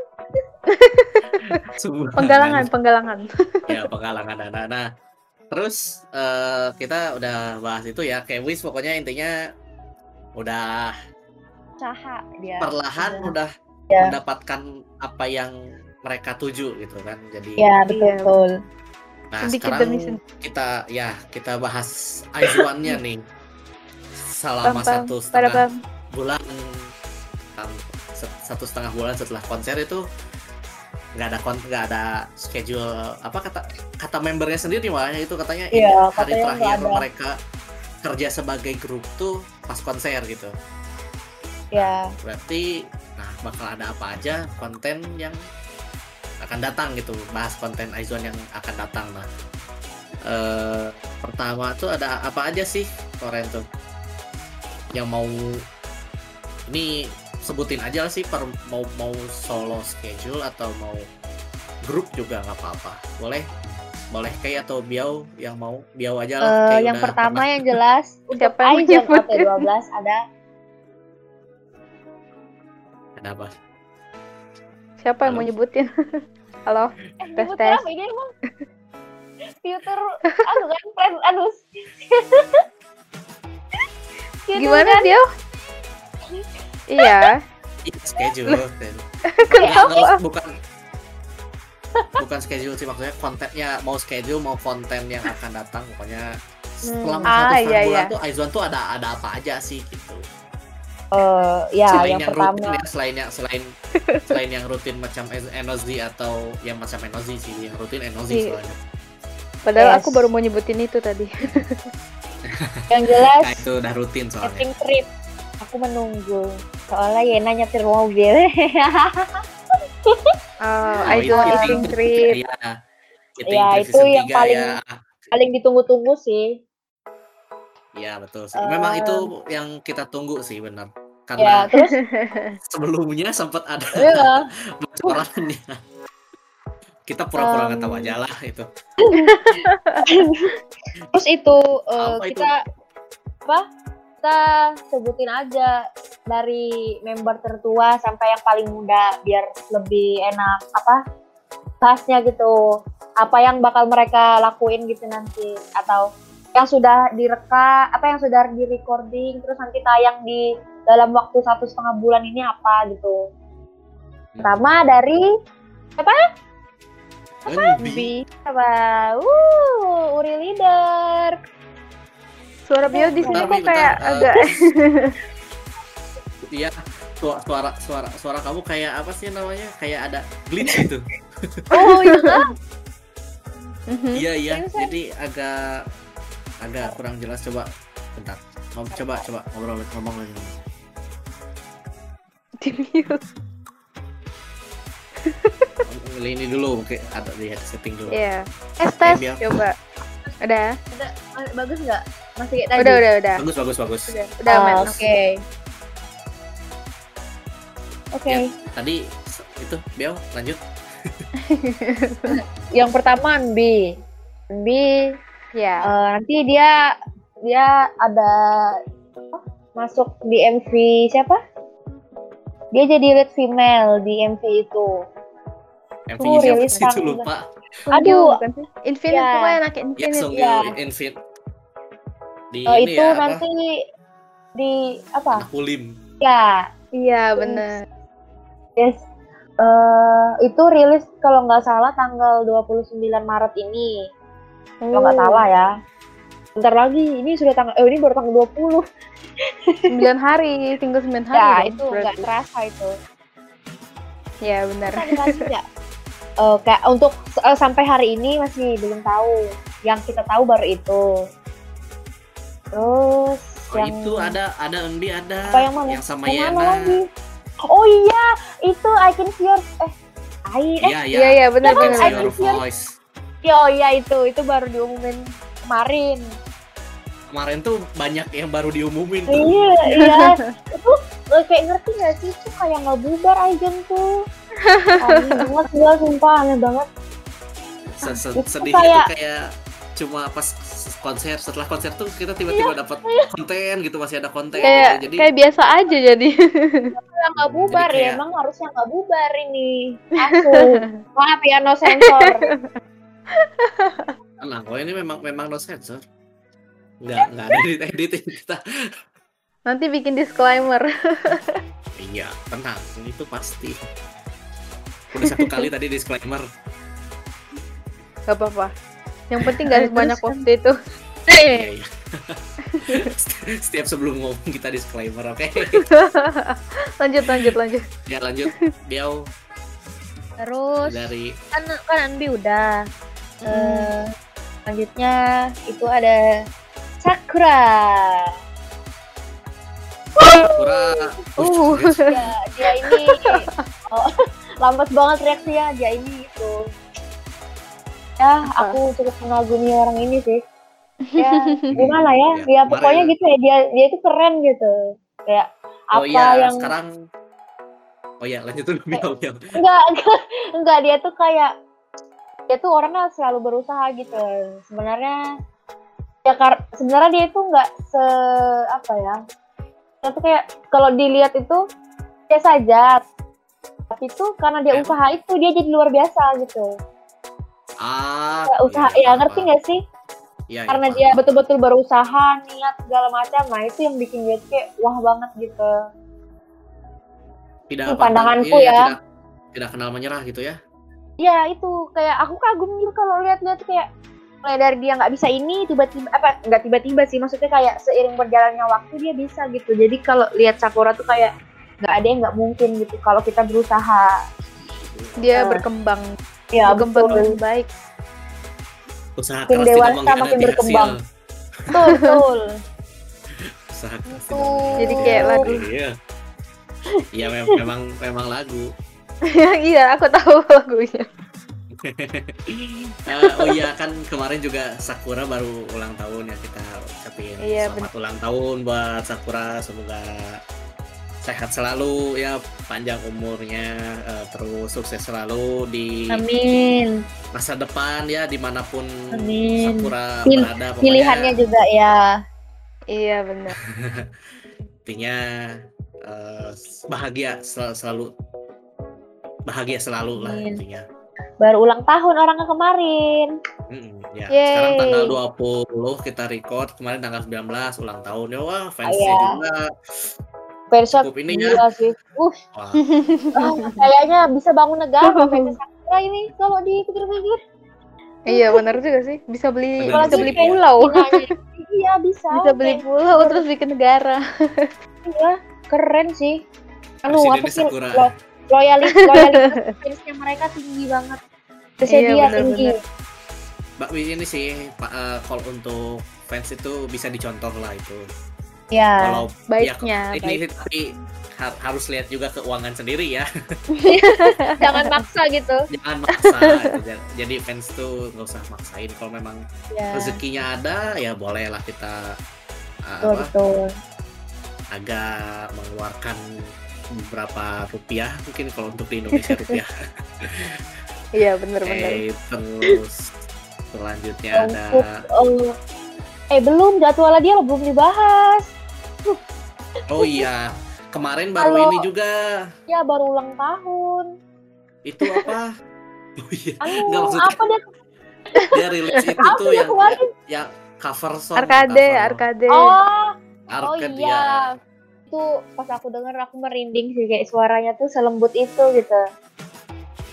Penggalangan penggalangan. Ya penggalangan dana nah terus uh, kita udah bahas itu ya kayak wis pokoknya intinya udah usaha dia. perlahan udah ya. mendapatkan apa yang mereka tuju gitu kan. Jadi ya betul. Nah Sedikit sekarang kita ya kita bahas Aizuan-nya nih. Selama bam, satu setengah bam. bulan satu setengah bulan setelah konser itu nggak ada nggak ada schedule apa kata kata membernya sendiri makanya itu katanya ya, hari terakhir mereka kerja sebagai grup tuh pas konser gitu. Ya berarti nah bakal ada apa aja konten yang akan datang gitu. Bahas konten Aizwan yang akan datang nah. Eh, pertama tuh ada apa aja sih Koren tuh? Yang mau ini sebutin aja sih per mau mau solo schedule atau mau grup juga nggak apa-apa boleh boleh kayak atau biau yang mau biau aja lah uh, yang pertama pernah. yang jelas untuk Aizwan AT12 ada ada apa? Siapa yang mau nyebutin? *laughs* Halo, eh, tes tes. Apa ini emang? Filter, aduh kan, friend, aduh. *laughs* Gimana kan? dia? Iya. Schedule. *laughs* Kenapa? bukan bukan schedule sih maksudnya kontennya mau schedule mau konten yang akan datang pokoknya selama hmm. satu ah, iya, bulan iya. tuh Aizwan tuh ada ada apa aja sih gitu uh, ya selain yang, yang pertama rutin ya, selain yang selain *laughs* selain yang rutin macam Enozi atau yang macam Enozi sih yang rutin Enozi iya. soalnya padahal yes. aku baru mau nyebutin itu tadi *laughs* yang jelas nah, itu udah rutin soalnya camping trip aku menunggu soalnya Yena nyetir mobil *laughs* oh, oh itu camping trip ya, ya itu yang paling ya. paling ditunggu-tunggu sih Iya betul sih. Memang uh, itu yang kita tunggu sih benar. Karena ya, terus *laughs* sebelumnya sempat ada *laughs* ya. bocorannya. kita pura-pura nggak um, tahu aja lah itu. terus itu uh, kita itu? apa? Kita sebutin aja dari member tertua sampai yang paling muda biar lebih enak apa bahasnya gitu. Apa yang bakal mereka lakuin gitu nanti atau yang sudah direka apa yang sudah di recording terus nanti tayang di dalam waktu satu setengah bulan ini apa gitu pertama dari apa Enbi. Apa? Uh, Uri leader. Suara Bio di sini kok kayak. Eh, agak Iya. Suara, suara suara suara kamu kayak apa sih namanya? Kayak ada glitch gitu. Oh iya *laughs* iya iya. Jadi agak agak kurang jelas coba. Bentar. Coba coba ngobrol ngomong lagi. *laughs* di mute. Ini dulu oke ada lihat setting dulu. Iya. Tes tes coba. Udah, Bagus nggak? Masih kayak tadi. udah, udah, udah. Bagus bagus bagus. Udah, udah Oh, aman. Oke. Oke. Tadi s- itu Bel lanjut. *laughs* Yang pertama Nbi. Nbi Ya. eh, nanti dia dia ada apa, masuk di MV siapa? Dia jadi lead female di MV itu. MV-nya siapa sih *laughs* itu lupa. Aduh. Infinite Ya. pokoknya anak Ya Infinite. Song ya. Infin. Di ini itu ya apa? nanti di apa? Anak Ulim. Ya, Iya, bener. yes. Eh, itu rilis kalau nggak salah tanggal 29 Maret ini. Kalau nggak Oh, salah ya. Bentar lagi, ini sudah tanggal eh ini baru tanggal 20. 9 hari, tinggal 9 hari. Ya, dong, itu nggak terasa itu. Ya, benar. Ada lagi nggak? *laughs* Eh, kayak untuk eh, sampai hari ini masih belum tahu. Yang kita tahu baru itu. Terus Oh, yang itu ada ada Enbi ada Apa yang mana? yang sama yang mana Yena. lagi? Oh iya, itu I Can See Your eh I eh Iya Iya, iya, benar, Can benar. See I Can See Your- Voice. oh iya itu itu baru diumumin kemarin. Kemarin tuh banyak yang baru diumumin tuh. Iya, iya. *laughs* itu eh, kayak ngerti gak sih itu kayak nggak bubar Aigen tuh. Aneh banget gila sumpah aneh banget. Se- se- Itu Sedihnya kayak- cuma pas konser setelah konser tuh kita tiba-tiba dapat konten gitu masih ada konten Kayak gitu. jadi kayak biasa aja jadi. Yang nggak bubar Jadi ya kayak- emang harusnya nggak bubar ini. Aku maaf ya no sensor. tenang kok ini memang memang no sensor nggak nggak ada edit editing kita Nanti bikin disclaimer. iya tenang ini tuh pasti udah satu kali tadi disclaimer Gak apa-apa. Yang penting gak Terus sebanyak kan- waktu itu. iya iya *laughs* setiap sebelum ngomong kita disclaimer oke *laughs* lanjut, lanjut, lanjut. ya lanjut Biau Terus dari kan kan Anbi udah. Eh, selanjutnya itu ada Sakura. Sakura Uh. dia, dia ini *laughs* oh, lambat banget reaksinya dia ini itu ya Apa? aku cukup mengagumi orang ini sih. Ya *laughs* gimana ya? Ya, ya pokoknya gitu ya dia dia itu keren gitu. Kayak oh apa iya yang sekarang oh iya lanjut dulu Biau *laughs* enggak enggak enggak dia tuh kayak dia tuh orangnya selalu berusaha gitu. Sebenarnya ya kar sebenarnya dia itu enggak se apa ya? Dia tuh kayak kalau dilihat itu biasa aja tapi itu karena dia usaha itu dia jadi luar biasa gitu. Ah Kayak usaha iya, ya ngerti paham. nggak sih? Iya, iya, karena paham. dia betul-betul berusaha niat segala macam nah itu yang bikin dia kayak wah banget gitu. Tidak Itu apa- pandanganku iya, ya. tidak, tidak kenal menyerah gitu ya? Ya itu kayak aku kagum gitu kalau lihat-lihat kayak mulai dari dia nggak bisa ini tiba-tiba apa nggak tiba-tiba sih maksudnya kayak seiring berjalannya waktu dia bisa gitu. Jadi kalau lihat Sakura tuh kayak nggak ada yang nggak mungkin gitu kalau kita berusaha Dia Eh, berkembang, ya berkembang betul lebih baik. usaha Makin keras dewasa, makin berkembang. hasil. betul betul usaha Jadi kayak lagu. iya iya mem- *laughs* memang memang lagu *laughs* iya, aku tahu *laughs* lagunya. Eh, oh iya kan kemarin juga Sakura baru ulang tahun ya kita ucapin Iya, selamat ulang tahun buat Sakura semoga sehat selalu ya panjang umurnya eh, terus sukses selalu di amin masa depan ya di mana pun Amin. Sakura Pil- berada pokoknya pilihannya juga ya Iya, benar. *laughs* intinya eh, bahagia sel- selalu bahagia selalu lah Amin. intinya baru ulang tahun orangnya kemarin Mm-mm, ya Yeay. sekarang tanggal 20 kita record kemarin tanggal 19 ulang tahun ya wah fansnya Iya. juga Cukup ini ya. gila sih uh wah ah, *laughs* kayaknya bisa bangun negara *laughs* Sakura Sakura ini kalau dipikir-pikir. Iya benar juga sih. Bisa beli Benar bisa sih. beli pulau. *laughs* Iya bisa. Bisa beli pulau terus bikin negara. Iya, keren sih. Anu apa sih lo- loyalis loyalitas fansnya mereka tinggi banget. Bersedia Iya, tinggi. benar-benar. Mbak Wi ini sih Pak eh, kalau untuk fans itu bisa dicontoh lah itu. Ya. Kalau Baiknya, ya, ini tapi har- harus lihat juga keuangan sendiri ya. *laughs* Jangan maksa gitu. Jangan maksa. gitu. Ja- Jadi fans tuh nggak usah maksain. Kalau memang Ya. rezekinya ada ya bolehlah kita Betul, apa, betul. agak mengeluarkan beberapa rupiah mungkin kalau untuk di Indonesia rupiah. *laughs* Iya benar-benar. Oke, terus selanjutnya ada Untuk eh, eh belum jadwalnya dia belum dibahas. Oh iya kemarin baru Kalau- ini juga Ya baru ulang tahun. itu apa? *laughs* Oh iya Anu, Nggak, maksudnya- apa dia dia rilis *laughs* itu apa tuh yang kemarin? yang cover song Arcade, cover arcade. Oh, oh arcade iya. ya. Itu pas aku denger aku merinding sih kayak suaranya tuh selembut itu gitu.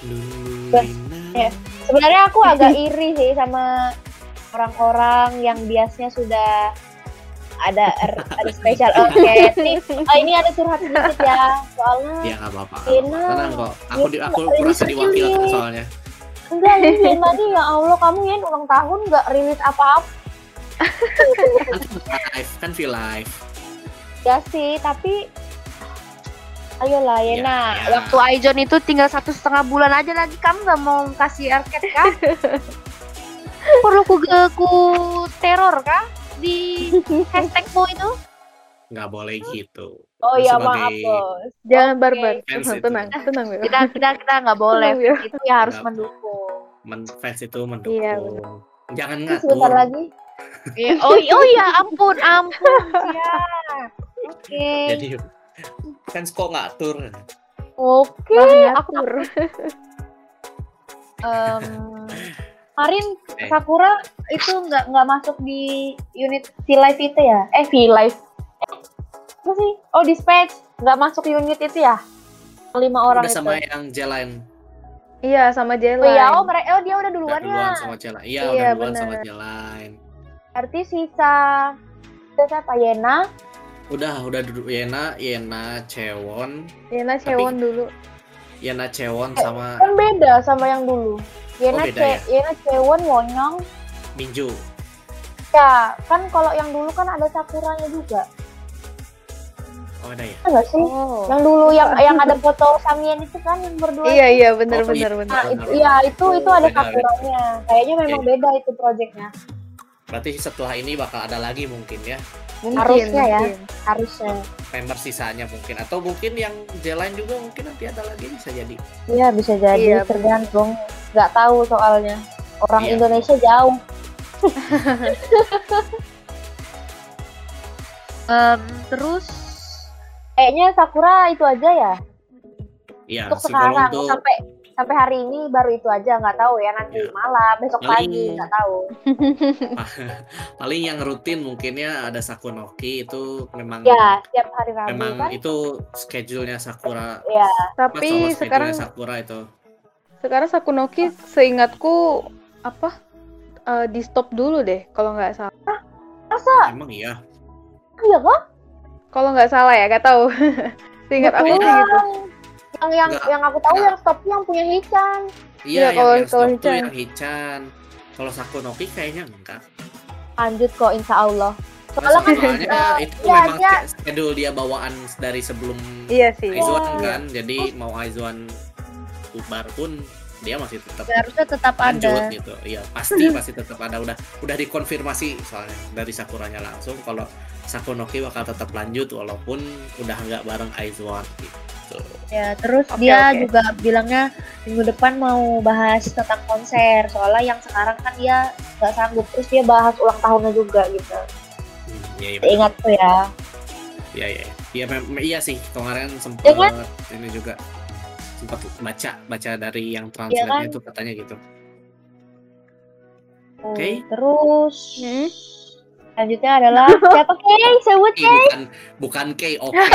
Lululina. Ya. Sebenarnya aku agak iri sih sama orang-orang yang biasanya sudah ada ada spesial oke ini, oh, ini ada curhat sedikit ya soalnya Ya nggak apa-apa. Tenang kok. Aku di, aku merasa diwakilkan soalnya. enggak ini nih ya Allah kamu ya ulang tahun nggak rilis apa-apa Kan live, kan feel live. ya sih tapi ayolah Ya, Yena ya. waktu Aijon itu tinggal satu setengah bulan aja lagi kamu nggak mau kasih arcade kah *laughs* perlu ku, ku teror kah di *laughs* hashtagmu itu Nggak boleh gitu. oh iya maaf bos Jangan Oke. barbar. Fans Tenang, itu. tenang, tenang ya. kita kita kita nggak boleh Tenang, ya. itu ya harus Nggak. mendukung Men- fans itu mendukung. Iya, Jangan ngatur. sebentar lagi Iya, *laughs* oh oh iya ampun ampun ya oke Jadi fans kok ngatur. oke Lah, aku ngatur. em, *laughs* kemarin Eh. Sakura itu nggak nggak masuk di unit V Live itu ya eh V Live apa sih oh dispatch nggak masuk unit itu ya lima orang Udah itu sama yang jalan. Iya, sama Jela. oh iya oh mereka oh dia udah Udah duluan ya duluan sama jalan. Iya, Iya, udah duluan bener. sama jalan. berarti sisa sisa siapa Yena Udah, udah duduk Yena, Yena, Cewon, Jela Cewon dulu. Yena, Cewon Eh. sama kan beda sama yang dulu Yena Oh, beda Ce- Yena Cewon Wonyong Minju. ya kan kalau yang dulu kan ada Sakuranya juga Oh, ada ya? enggak sih Oh. yang dulu yang yang ada foto Samien itu kan yang berdua Iya, iya, benar Oh, benar iya. benar. Benar, itu, iya itu itu ada Beda, Sakuranya kayaknya memang Iya. beda itu proyeknya Berarti setelah ini bakal ada lagi mungkin ya? Mungkin, Harusnya ya. mungkin. harusnya. Member sisanya mungkin. Atau mungkin yang jalan juga mungkin nanti ada lagi bisa jadi. iya bisa jadi. Iya, tergantung. Nggak tahu soalnya. Orang Iya. Indonesia jauh. *laughs* Em, terus? Kayaknya Sakura itu aja ya? Iya, untuk sekarang tuh sampai sampai hari ini baru itu aja nggak tahu ya nanti Iya. malam besok Paling- pagi nggak tahu *laughs* paling yang rutin mungkinnya ada Sakunoki itu memang ya setiap hari Rabu memang kan itu schedule-nya Sakura. ya Tapi sekarang Sakura itu. sekarang Sakunoki seingatku apa eh, di stop dulu deh kalau nggak salah. masa Emang iya. iya kok Kalau nggak salah ya, nggak tahu. *laughs* Seingat aku sih gitu. Yang yang Nggak, yang aku tahu nggak. yang stop yang punya Hichan Iya, Iya, yang, kalau- yang kalau stop tuh Hichan. yang Hichan. Kalau Sakunoki kayaknya enggak. lanjut kok insya Allah Nah, soalnya kan soalnya eh, itu iya, memang dia- schedule dia bawaan dari sebelum Iya sih. Aizuan Iya. kan. Jadi mau Aizuan bubar pun dia masih tetap harusnya tetap lanjut ada gitu. Iya, pasti *laughs* pasti tetap ada udah udah dikonfirmasi soalnya dari Sakuranya langsung kalau Sakunoki bakal tetap lanjut walaupun udah nggak bareng Aizuan gitu. ya terus Oke, dia oke. juga bilangnya minggu depan mau bahas tentang konser soalnya yang sekarang kan dia nggak sanggup terus dia bahas ulang tahunnya juga gitu Hmm, iya, iya, benar. ingatku ya Iya, iya. Iya, iya sih kemarin sempat Ya kan? ini juga sempat baca baca dari yang Iya translate kan? itu katanya gitu. Tuh, Oke. terus Hmm. Selanjutnya adalah *laughs* siapa Kay? Sebut K, bukan bukan K, *laughs* oke.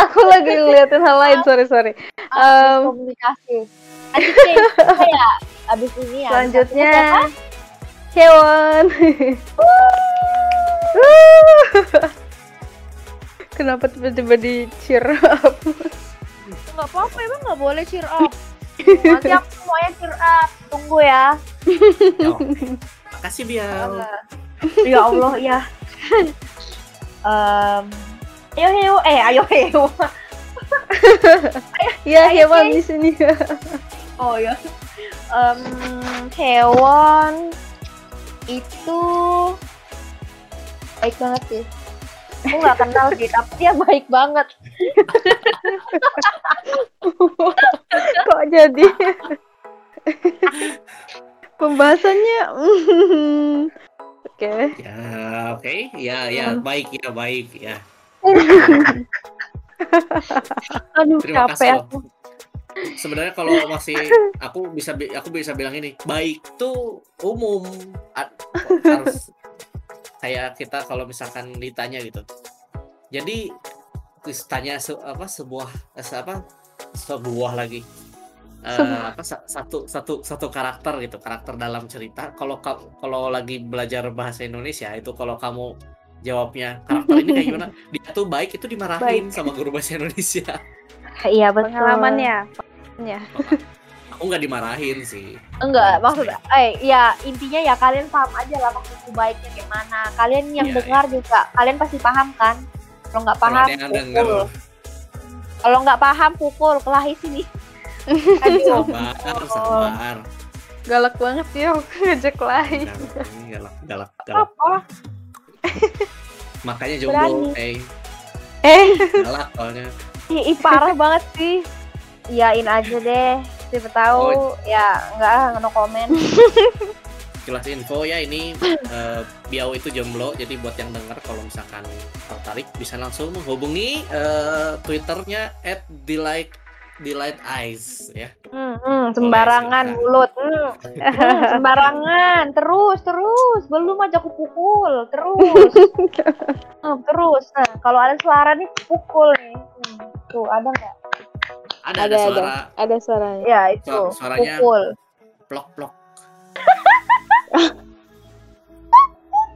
Aku lagi ngeliatin hal lain, sorry sorry. Um, komunikasi. Ya? Abis ini ya. Selanjutnya hewan. *laughs* Kenapa tiba-tiba di cheer up? Nggak apa-apa, emang nggak boleh cheer up. Nanti aku semuanya cheer up. Tunggu ya. Yo. Makasih Bial. ya Allah, ya. Em, ayo Hewo, eh ayo Hewo. *laughs* Ya hewan di sini. *laughs* Oh ya. Em, hewan itu baik banget sih. Aku nggak kenal sih, tapi dia baik banget. *laughs* Kok jadi? Pembahasannya. *laughs* Oke. Ya, oke. Ya, ya, baik ya, baik ya. *laughs* Aduh, Terima capek kasih aku. loh. Sebenarnya kalau masih aku bisa bi- aku bisa bilang ini, baik tuh umum harus kayak kita kalau misalkan ditanya gitu. Jadi tanya se- apa sebuah eh, se- apa sebuah lagi Eh, Sebuah. *laughs* apa sa- satu satu satu karakter gitu karakter dalam cerita kalau ka- kalau lagi belajar bahasa Indonesia itu kalau kamu jawabnya karakter ini kayak gimana *laughs* dia tuh baik itu dimarahin sama guru bahasa Indonesia *laughs* Iya betul. Pengalamannya. Ya. aku nggak dimarahin sih Enggak, maksud eh ya intinya ya kalian paham aja lah maksudku baiknya kayak mana. Kalian yang Iya, dengar juga kalian pasti paham kan? Kalau nggak paham. Kalau nggak paham pukul kelahi sini. Aduh. sabar sabar Galak banget ya ngajak lain. galak ini galak galak Apa? makanya jomblo eh Eh, galak soalnya Ih, parah banget sih. Iyain aja deh. Siapa tahu Oh. ya enggak ah, no komen. jelas info ya ini eh, Biau itu jomblo jadi buat yang denger kalau misalkan tertarik bisa langsung menghubungi eh, twitternya at delight delight eyes ya Hmm, hmm, sembarangan silakan. mulut. Hmm. Hmm, sembarangan. Terus, terus. Belum aja aku pukul. Terus. *laughs* Hmm, terus. Nah, kalau ada suara nih pukul nih. Hmm, tuh, ada nggak? ada ada, Ada, ada. suara ada suaranya. Ya, itu. Su- suaranya- Pukul. plok plok *laughs*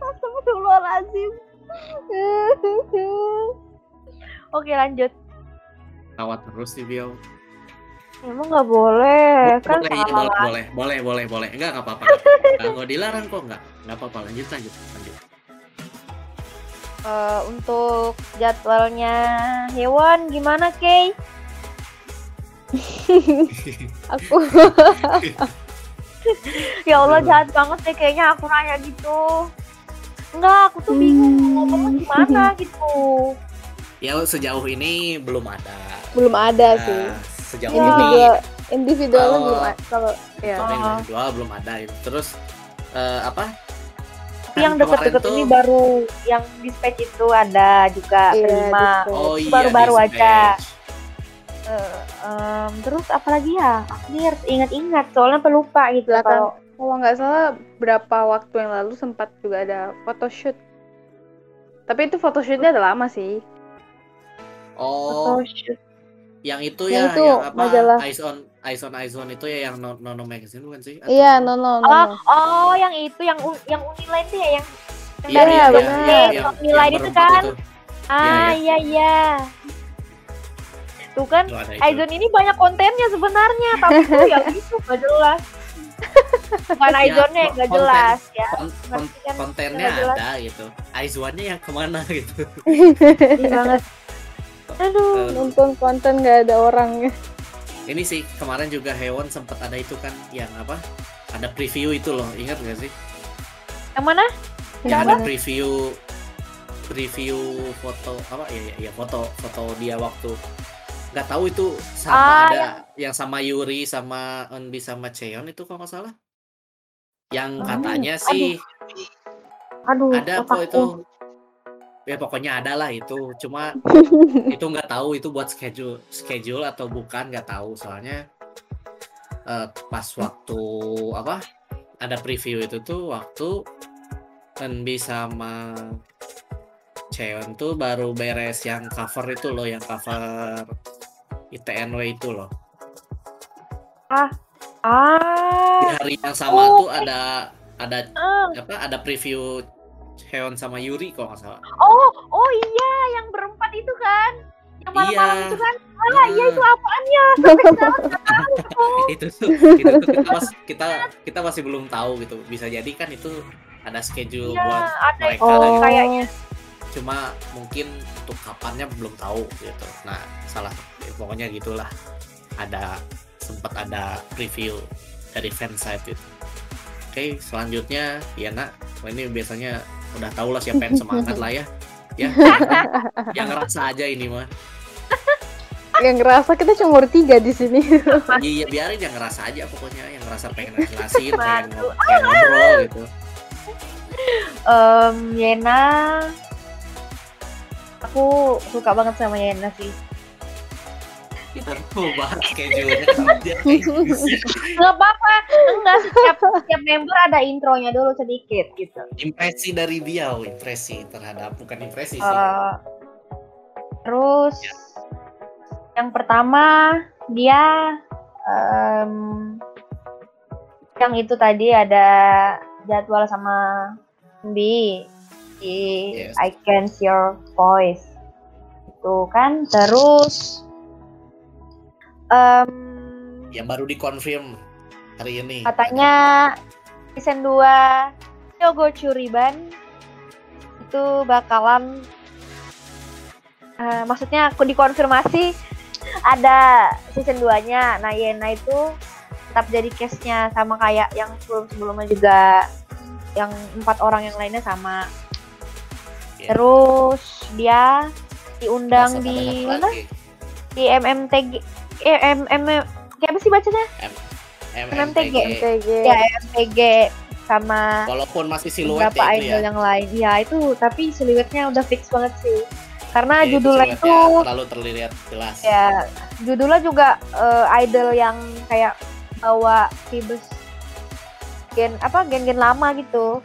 Astagfirullahaladzim. *laughs* Oke, lanjut. Kawat terus sih Biau Emang nggak boleh. Kan boleh, iya, salah. boleh, boleh, boleh, boleh, boleh. Enggak, enggak apa-apa. nggak apa-apa. Nggak dilarang kok, enggak. Enggak apa-apa. Lanjut, lanjut, lanjut. Eh, untuk jadwalnya hewan gimana, Kay? *laughs* Aku *laughs* Ya Allah jahat banget deh kayaknya aku nanya gitu. Enggak, aku tuh bingung mau ngomong gimana gitu. Ya sejauh ini belum ada. belum ada sih. Nah, sejauh Iya. ini Individual individual Oh. belum ada. Kalau ya. kalau Oh. individual belum ada. itu. Terus eh, apa? Tapi yang Kan deket-deket ini baru yang dispatch itu ada juga Iya, terima. Oh Itu iya, baru-baru aja. Eh, em, terus apa lagi ya? Harus ingat-ingat soalnya pelupa gitu Belakang. kalau Kalau nggak salah berapa waktu yang lalu sempat juga ada photoshoot. Tapi itu photoshootnya udah lama sih. Oh, photoshoot. yang itu Yang ya, itu, yang apa? majalah. Eyes on, Eyes on, Eyes on itu ya yang no, Nono Magazine bukan sih? Atau- Iya, no no no. Oh, no. oh, yang itu yang yang Uniline tuh ya yang Iya, dari iya, benar. iya, Uniline, yang itu kan. itu. Ah, iya iya. Tuh kan Tuh itu. Aizon ini banyak kontennya sebenarnya, tapi *laughs* tuh yang itu gak jelas. Bukan Ya, Aizonnya yang gak konten- jelas ya. Kon- kan? kontennya ada gitu. Eyes one-nya yang ke mana gitu. Sedih *laughs* banget. Aduh. Eh, Nonton konten nggak ada orangnya. ini sih kemarin juga hewan sempat ada itu kan yang apa? Ada preview itu loh, ingat gak sih? Yang mana? Yang Yang ada preview preview foto apa ya ya, ya foto foto dia waktu nggak tahu itu sama Ah, ada yang sama Yuri sama Eunbi sama Cheon itu kalau nggak salah yang Oh, katanya sih Aduh, ada kok itu ya pokoknya ada lah itu cuma *laughs* itu nggak tahu itu buat schedule schedule atau bukan nggak tahu soalnya eh, pas waktu apa ada preview itu tuh waktu Enbi sama Cheon tuh baru beres yang cover itu loh, yang cover ITNW itu loh. Ah, Di hari yang sama Oh. tuh ada ada ah. apa? Ada preview Cheon sama Yuri kok nggak salah. oh, oh iya, yang berempat itu kan, yang malam-malam Iya. itu kan. Ah, iya itu apaan ya? *laughs* itu tuh itu tuh kita, mas- kita kita masih belum tahu gitu. Bisa jadi kan itu ada schedule Iya, buat ada mereka itu gitu. kayaknya. cuma mungkin untuk kapannya belum tahu gitu nah salah ya, pokoknya gitulah ada sempat ada preview dari fansite itu oke selanjutnya ya nak Wah, ini biasanya udah tahu lah siapa yang semangat lah ya. Ya. *laughs* Yang ngerasa aja ini mah. Yang ngerasa kita cuma bertiga di sini. iya biarin yang ngerasa aja pokoknya. Yang ngerasa pengen jelasin pengen, pengen ngobrol gitu. Em, Yena, aku suka banget sama Yena sih. Kita tuh bahas. *laughs* Nggak apa-apa, enggak setiap setiap member ada intronya dulu sedikit gitu. impresi dari dia oh, impresi terhadap bukan impresi sih Eh, terus yang pertama dia em, yang itu tadi ada jadwal sama Bi di Yes. I Can See Your Voice itu kan terus em, yang baru dikonfirm hari ini. katanya season 2 Yogo Curiban itu bakalan eh, maksudnya aku dikonfirmasi ada season 2 nya nah Yena itu tetap jadi case-nya sama kayak yang sebelum-sebelumnya juga yang empat orang yang lainnya sama Ya. terus dia diundang Masa di mana di MMTG eh, MM kayak apa sih bacanya MMTG. MTG. ya MMTG sama Walaupun masih siluet beberapa ya itu idol ya. yang lain. Ya itu tapi siluetnya udah fix banget sih. Karena Ya, itu judulnya itu siluetnya terlalu terlihat jelas. ya judulnya juga eh, idol yang kayak bawa Phoebus gen apa gen-gen lama gitu.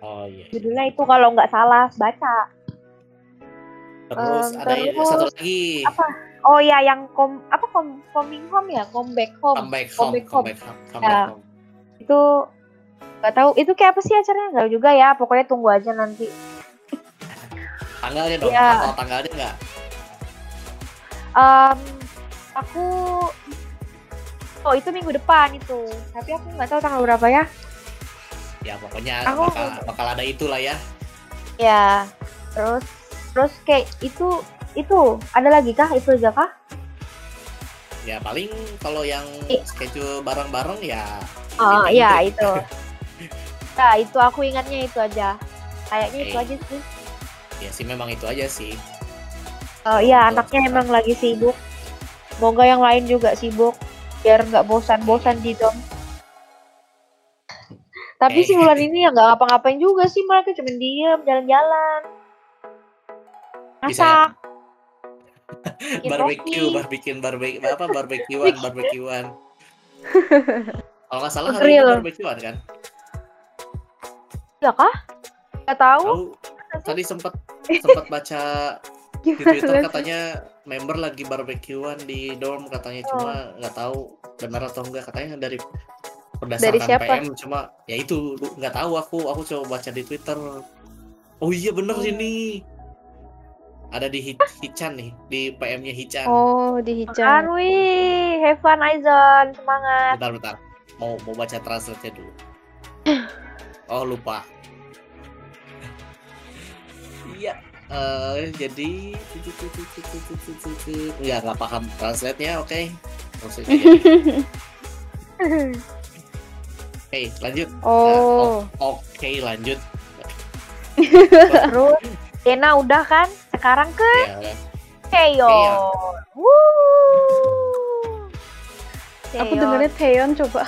Oh iya. Judulnya itu kalau nggak salah baca. Terus Em, ada ini terus satu lagi. apa? Oh ya yang kom apa kom coming home ya, home. Comeback home, Comeback home. comeback home, comeback Ya. home. Itu nggak tahu itu kayak apa sih acaranya nggak juga ya. Pokoknya tunggu aja nanti. *laughs* Tanggalnya dong, Ya. tanggalnya nggak? Em, aku oh itu minggu depan itu tapi aku nggak tahu tanggal berapa ya Ya pokoknya Aku- bakal bakal ada itulah ya. ya terus terus kayak itu itu ada lagi kah itu aja kah Ya paling kalau yang I- schedule bareng-bareng ya oh Ini *laughs* ya gitu. itu nah itu aku ingatnya itu aja kayaknya itu Oke. aja sih ya sih memang itu aja sih. oh iya anaknya emang lagi sibuk semoga yang lain juga sibuk biar nggak bosan-bosan di dom tapi Eh. sih bulan ini ya nggak ngapa-ngapain juga sih mereka cuma diem jalan-jalan ya? Masak. Bikin *laughs* barbecue, barbikin barbecue apa barbekyuan, barbekyuan. *laughs* Kalau nggak salah hari ini barbekyuan kan? ya kah? Nggak tahu. Tadi sempat sempat baca *laughs* di Twitter katanya member lagi barbekyuan di dorm katanya. Cuma nggak tahu benar atau enggak. Katanya dari berdasarkan Dari siapa? PM cuma ya itu nggak tahu aku. Aku coba baca di Twitter. Oh iya bener Hmm. ini ada di Hi- Hichan nih di PM-nya Hichan. Oh, di hijau. wih, have fun Aizon, semangat. bentar bentar. Mau mau baca translate-nya dulu. *clears throat* Oh lupa. Iya eh jadi ya nggak paham translate-nya oke. Translate aja. *laughs* oke lanjut. Nah, Oh, oke lanjut. *laughs* Terus, Dena udah kan? Sekarang ke. Cheon. Wuh. aku dengernya Taeyeon coba.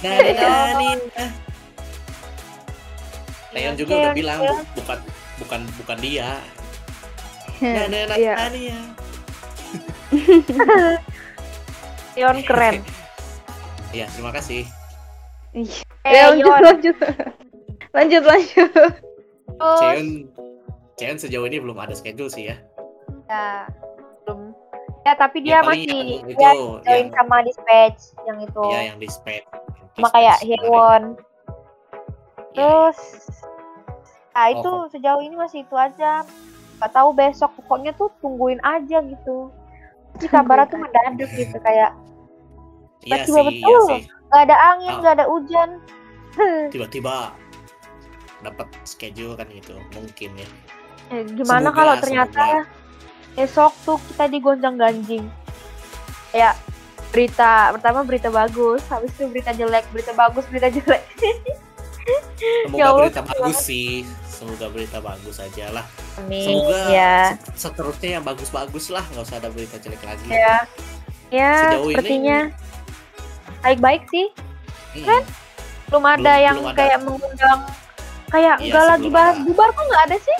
Nani nani Leon juga udah bilang bukan bukan bukan dia Nani nani Iya. nani ya Cheon *laughs* keren. *laughs* ya terima kasih Ih, Ya, lanjut, lanjut. lanjut, lanjut. Cheon Cheon sejauh ini belum ada schedule sih ya. ya belum ya tapi Ya, dia paling masih yang itu dia join yang sama dispatch yang itu ya yang dispatch. sama kayak dispatch kemarin. Hewon Ya, ya. terus nah itu Oh, sejauh ini masih itu aja nggak tahu besok pokoknya tuh tungguin aja gitu Tapi *laughs* kabarnya tuh mendadak gitu kayak Iya sih, iya sih. nggak ada angin Oh. nggak ada hujan *laughs* Tiba-tiba dapat schedule kan gitu, mungkin ya. Eh, gimana Semoga, kalau ternyata semoga. besok tuh kita digonjang ganjing kayak berita pertama berita bagus habis itu berita jelek berita bagus berita jelek *laughs* Semoga Ya Allah, berita bagus sih. Semoga berita bagus aja lah. Amin. Semoga ya se- seterusnya yang bagus-bagus lah, nggak usah ada berita jelek lagi. ya ya Sejauh sepertinya baik-baik sih Hmm. kan? belum ada Belum- yang belum ada. kayak mengundang kayak Iya nggak sih, lagi bahas bubar kok nggak ada sih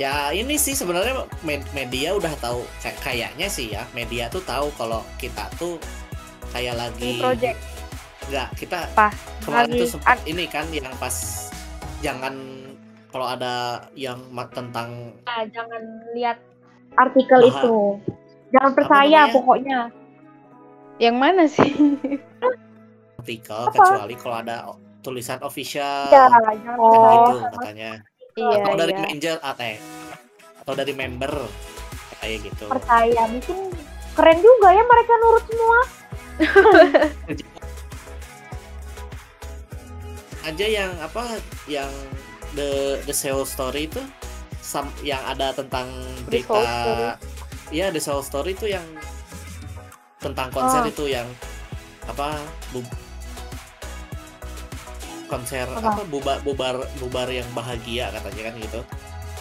Ya ini sih sebenarnya me- media udah tahu kayak kayaknya sih ya media tuh tahu kalau kita tuh kayak lagi Ini project nggak kita Apa? kemarin Lagi tuh sempat ini kan yang pas jangan kalau ada yang tentang Nah, jangan lihat artikel Bahas- itu jangan percaya pokoknya Yang mana sih? artikel Apa? kecuali kalau ada tulisan official ya jangan percaya gitu katanya Iya, atau dari iya. manager atau atau dari member kayak gitu percaya mungkin keren juga ya mereka nurut semua *laughs* aja yang apa yang the the Seoul story itu sam, yang ada tentang berita ya the Seoul story itu yang tentang konser Oh. itu yang apa konser Apa? apa bubar bubar bubar yang bahagia katanya kan gitu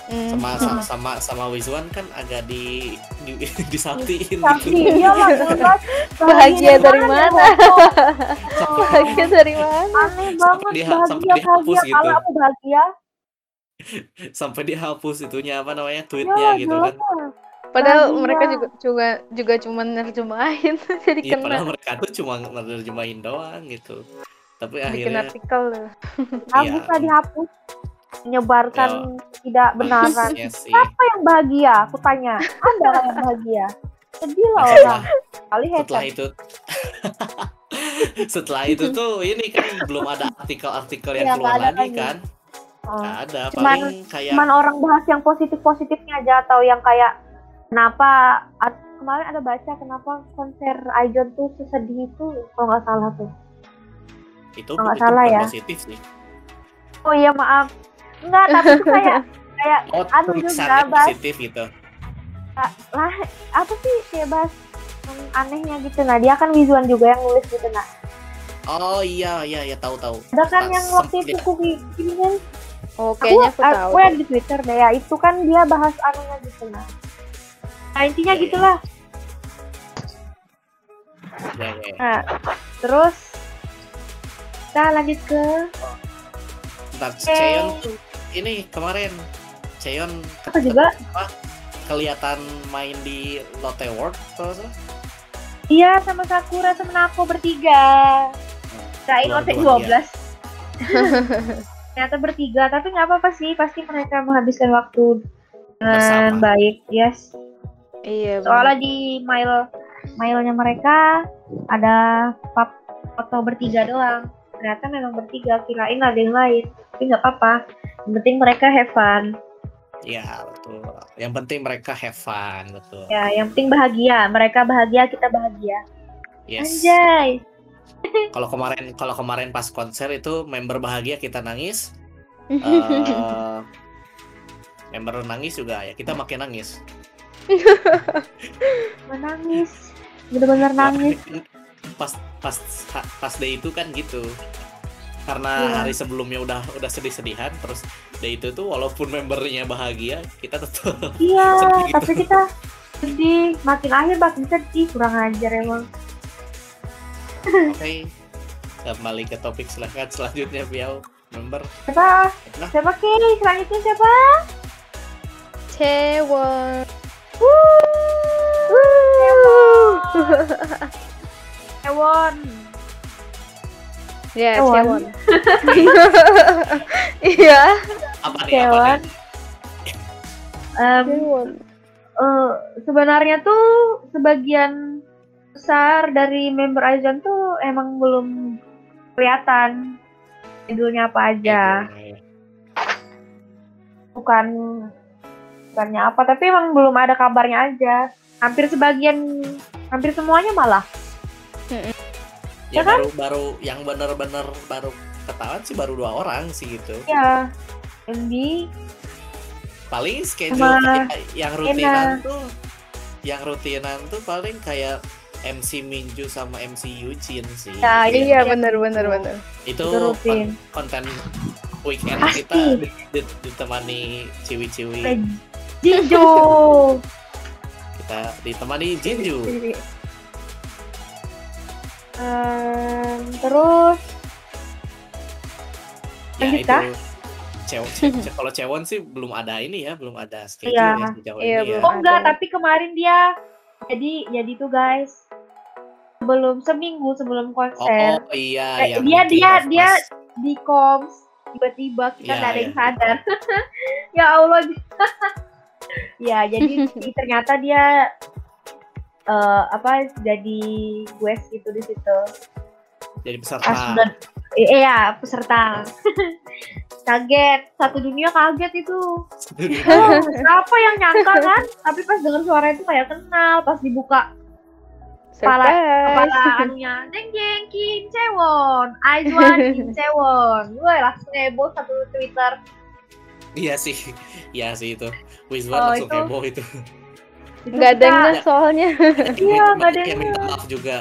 Hmm. sama sama sama, sama Wizwan kan agak di, di *laughs* disautiin tapi gitu iyalah jelas *laughs* Bahagia dari mana? ya. Bahagia dari mana? aneh banget dia- bahagia sampai dihapus bahagia gitu. kalau aku bahagia *laughs* sampai dihapus itunya apa namanya ya tweetnya gitu jelas kan. Padahal Bahagia. mereka juga juga juga cuma nerjemahin jadi Iya, kena padahal mereka tuh cuma nerjemahin doang gitu. Tapi bikin akhirnya artikel loh. hapus lah dihapus menyebarkan tidak benaran ya sih. siapa yang bahagia aku tanya ada yang bahagia sedih lah Nah, orang kali setelah itu *laughs* setelah itu tuh ini kan belum ada artikel-artikel yang Iya, keluar lagi lagi. kan? Oh. Ada. Cuman- Paling kayak cuman orang bahas yang positif positifnya aja atau yang kayak kenapa kemarin ada baca kenapa konser Aijon tuh sesedih itu kalau nggak salah tuh itu, itu salah ya. positif sih. oh iya maaf enggak tapi itu kayak *laughs* kayak Oh, Anu juga, Bas. positif gitu. lah apa sih kayak bahas yang anehnya gitu nah dia kan Wizuan juga yang nulis gitu nah Oh iya iya ya tahu tahu. ada kan yang waktu itu kuki gini kan Oh, kayaknya aku aku, tahu. aku yang di Twitter deh ya itu kan dia bahas anunya gitu nah nah intinya Iya, iya. gitulah Ya, ya. nah terus kita lanjut ke Bentar, Cheon. Tuh ini kemarin Cheon apa juga? Kelihatan main di Lotte World kalau salah. iya sama Sakura sama Nako bertiga. Luar OT biasa. 12 ternyata bertiga tapi nggak apa-apa sih. Pasti mereka menghabiskan waktu dengan Bersama. baik yes. Iya. soalnya di mail mailnya mereka ada pap foto bertiga doang ternyata memang bertiga kirain ada yang lain tapi nggak apa-apa yang penting mereka have fun Iya betul. Yang penting mereka have fun betul. ya yang penting bahagia mereka bahagia kita bahagia Yes. anjay *laughs* Kalau kemarin kalau kemarin pas konser itu member bahagia kita nangis. *laughs* eh, member nangis juga ya kita makin nangis. *laughs* menangis bener-bener nangis Pas pas pas day itu kan gitu. Karena Iya. hari sebelumnya udah udah sedih-sedihan terus day itu tuh walaupun membernya bahagia kita tetap *laughs* iya Sedih gitu. tapi kita sedih makin akhir makin sedih kurang ajar emang Oke. Kembali ke topik silahkan selanjutnya Piau member. siapa Nah. siapa Ki selanjutnya siapa Cewek. *laughs* Ewon Ya, Cewon. Cewon. Iya. Apa nih? Em, Cewon. eh, sebenarnya tuh sebagian besar dari member Aizen tuh emang belum kelihatan judulnya apa aja. Bukan bukannya apa, tapi emang belum ada kabarnya aja. Hampir sebagian, hampir semuanya malah. Ya, Ya kan? baru baru yang bener-bener baru ketahuan sih baru dua orang sih gitu. Ya, MD, Paling schedule Sama yang rutinan tuh yang rutinan tuh paling kayak MC Minju sama MC Yujin sih. Ya, Iya, Iya, bener gitu. bener bener. itu itu rutin. kon- konten weekend Pasti. kita di- di- ditemani ciwi-ciwi Jinjo. kita ditemani Jinju Em, terus ya Lanjut itu kah? Cew, ce- ce- kalau Cewon sih belum ada ini ya belum ada schedule Iya. ya sejauh Iya, ini ya belum. Oh enggak, Ada. tapi kemarin dia jadi jadi tuh guys sebelum seminggu sebelum oh, konser oh, iya Eh, yang dia- dia- of dia- di koms tiba-tiba kita Iya, nggak ada yang iya. sadar. *laughs* ya Allah. *laughs* ya jadi *laughs* ternyata dia eh, apa jadi guest gitu di situ. jadi peserta eh, iya peserta. *laughs* kaget satu dunia kaget itu. Oh, siapa yang nyangka kan? Tapi pas denger suara itu kayak kenal. Pas dibuka kepala kepala anunya, jeng jeng Kim Cewon, Aizwan Kim *laughs* Cewon. Gue langsung heboh satu Twitter. iya sih iya sih itu Wizwan Oh, langsung itu- heboh itu Itu Nggak ada yang soalnya. *laughs* Iya, nggak ada yang minta ngeh. maaf juga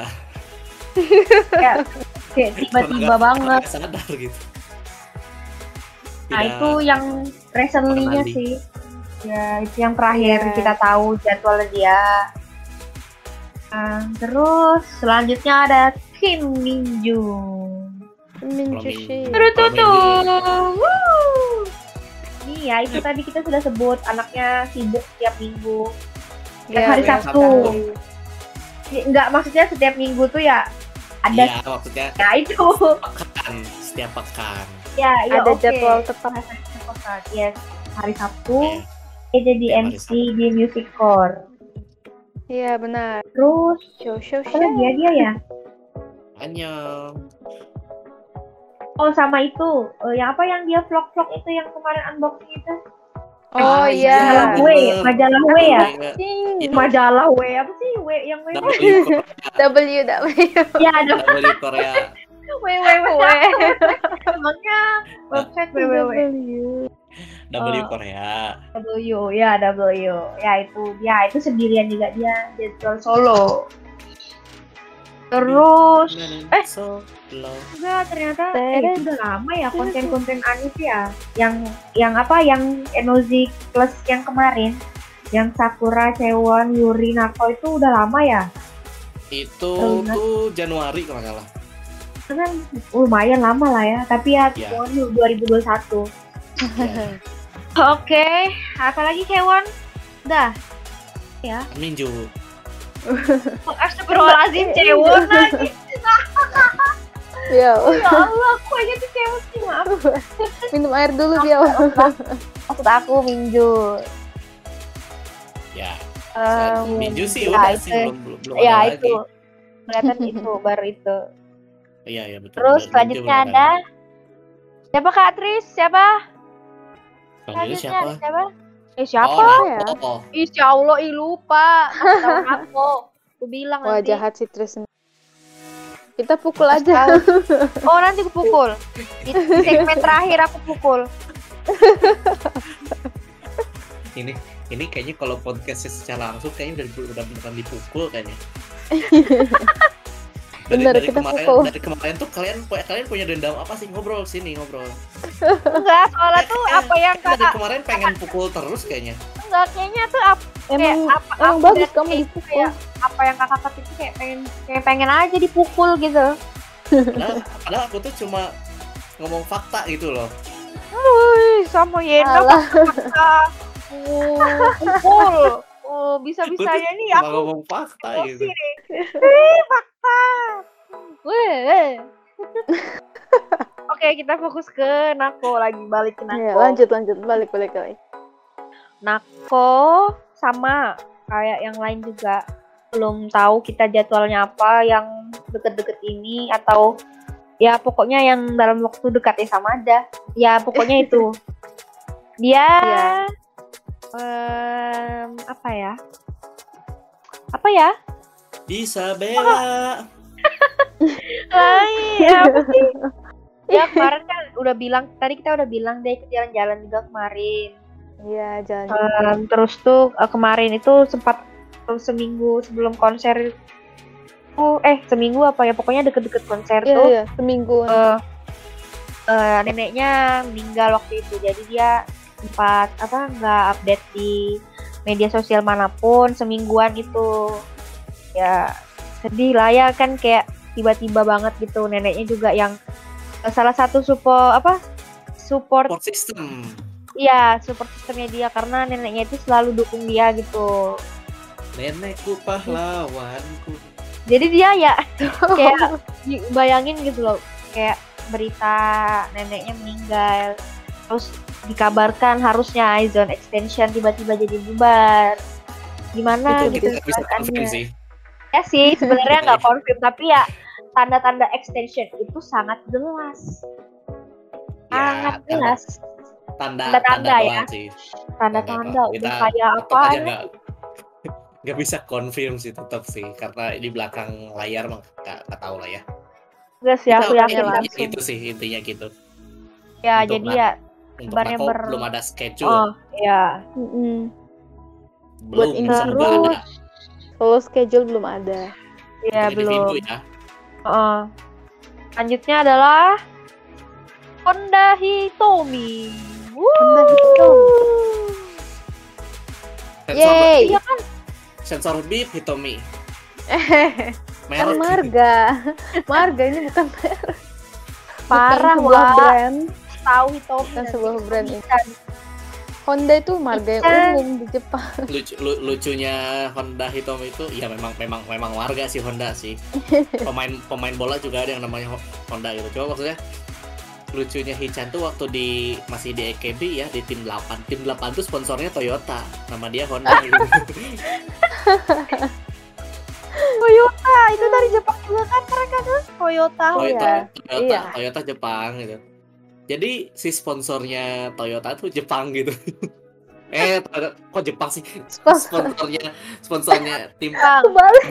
kayak *laughs* tiba-tiba banget. sadar gitu Nah itu yang recently-nya sih. Ya itu yang terakhir Iya. kita tahu jadwal dia. Nah, terus selanjutnya ada Kim Min Joo. Minjushi. Kalau Tututu. Minju- Wuh. Nih ya itu *laughs* tadi kita sudah sebut anaknya sibuk setiap minggu. Setiap hari iya, Sabtu. Sabtu. Enggak maksudnya setiap minggu tuh ya ada Iya, maksudnya ya itu. pekan setiap pekan. ya, ya Ada oke. jadwal tetap. Setiap pekan. Yes. Hari Sabtu Oke. dia jadi MC di Music Core. Iya benar. Terus Show show apa show. lagi ya dia ya? Annyeong. Oh sama itu, eh, yang apa yang dia vlog-vlog itu yang kemarin unboxing itu? Oh Ah, iya. Majalah W, bener. majalah W ya? Iya. Iya. Majalah W apa sih W yang W? W W. *laughs* Ya ada W Korea. W W W. W. Emangnya website W W W. W Oh. Korea. W ya W ya itu ya itu sendirian juga dia jadwal solo. Terus eh. so enggak ternyata eh, itu udah lama ya konten-konten Anis ya. Yang yang apa yang Enozi plus yang kemarin yang Sakura, Cewon, Yuri, Nako itu udah lama ya. Itu Terus. tuh Januari kalau nggak salah. Itu kan lumayan lama lah ya. Tapi ya. Cewon 2021. Ya. *laughs* Oke, apalagi Cewon? Udah. Ya. Minju. Astagfirullahaladzim Cewon lagi. Ya, Ya Allah, aku aja tuh Cewon sih maaf. minum air dulu dia. Maksud aku Minju. Ya. Em, Minju sih ya, udah itu. sih belum belum, belum ya ada itu. lagi. Kelihatan itu baru itu. Iya iya betul. Terus selanjutnya ada siapa Kak Tris? Siapa? Selanjutnya Selanjutnya siapa? siapa? Eh siapa? Oh, ya? Nako. Insya Allah, ih lupa. *laughs* Aku. Aku bilang Wah nanti. jahat si Tris. Kita pukul aja. Tahu. *laughs* Oh nanti aku pukul. Di di segmen terakhir aku pukul. Ini ini kayaknya kalau podcastnya secara langsung kayaknya udah udah beneran dipukul kayaknya. *laughs* dari, Bener, dari kita kemarin pukul. dari kemarin tuh kalian kalian punya dendam apa sih ngobrol sini ngobrol. Enggak, soalnya tuh Eh, apa yang Dari kakak kemarin pengen pukul terus kayaknya. enggak kayaknya tuh apa Emang apa emang aku bagus kamu kayak- dipukul. kayak apa yang kakak tuh kayak pengen kayak pengen aja dipukul gitu. Padahal, padahal aku tuh cuma ngomong fakta gitu loh. Wih, sama Yena. Oh, *laughs* pukul. Oh, bisa-bisanya nih aku ngomong fakta gitu. nih. Ih, fakta. Weh. *laughs* Oke, kita fokus ke Nako lagi balik ke Nako. Iya, lanjut lanjut balik balik balik. Nako sama kayak yang lain juga belum tahu kita jadwalnya apa yang deket-deket ini atau ya pokoknya yang dalam waktu dekat ya sama aja. Ya pokoknya *laughs* itu. Dia Iya. Em, apa ya? Apa ya? Isabella. *laughs* Hai, ya apa sih? Ya kemarin kan udah bilang tadi kita udah bilang deh jalan-jalan juga kemarin. Iya, jalan. Em, terus tuh eh, kemarin itu sempat eh, seminggu sebelum konser tuh eh seminggu apa ya pokoknya deket-deket konser Iya, tuh iya, seminggu. eh, eh, neneknya meninggal waktu itu jadi dia sempat apa nggak update di media sosial mana pun semingguan itu ya sedih lah ya kan kayak tiba-tiba banget gitu neneknya juga yang eh, salah satu support apa support Support system. Iya, support sistemnya dia karena neneknya itu selalu dukung dia gitu. Nenekku pahlawanku. Jadi dia ya *laughs* kayak bayangin gitu loh, kayak berita neneknya meninggal, terus dikabarkan harusnya Izone extension tiba-tiba jadi bubar. Gimana itu gitu nggak bisa confirm sih. Ya sih, sebenarnya *laughs* nggak confirm tapi ya tanda-tanda extension itu sangat jelas. Sangat Ya, jelas. tanda Tanda-tanda tanda ya. Tanda-tanda Kita udah kayak apa *laughs* nggak bisa confirm sih tetap sih karena di belakang layar mah nggak tahu lah ya. Enggak sih, aku yakin itu- langsung. itu sih intinya gitu. Ya, Untuk jadi ya Untuk Nako ber- belum ada schedule, Oh, ya. Mm-mm. belum buat ada. Full schedule belum ada. Ya, Jadi minggu belum. ya. Heeh. Selanjutnya adalah Honda Hitomi. Honda Hitomi. Sensor, Yeay. Iya kan? sensor beep Hitomi. *laughs* kan Merek Marga. *laughs* Marga ini bukan merek. Parah, bukan sebuah brand. Tahu Hitomi. Bukan nanti sebuah brand ini. Bukan. Honda itu marga yang umum di Jepang. *laughs* lucu, lu- lucunya Honda Hitomi itu ya memang memang memang warga sih Honda sih *laughs* pemain pemain bola juga ada yang namanya Ho- Honda gitu coba maksudnya lucunya Hichan tuh waktu di masih di EKB ya di tim 8 tim 8 tuh sponsornya Toyota nama dia Honda gitu. *laughs* Toyota itu dari Jepang juga kan mereka tuh. Toyota Toyota, ya. Toyota, Iya. Toyota Jepang gitu jadi si sponsornya Toyota tuh Jepang gitu *laughs* eh kok Jepang sih Sponsor. sponsornya sponsornya tim. Kebalik.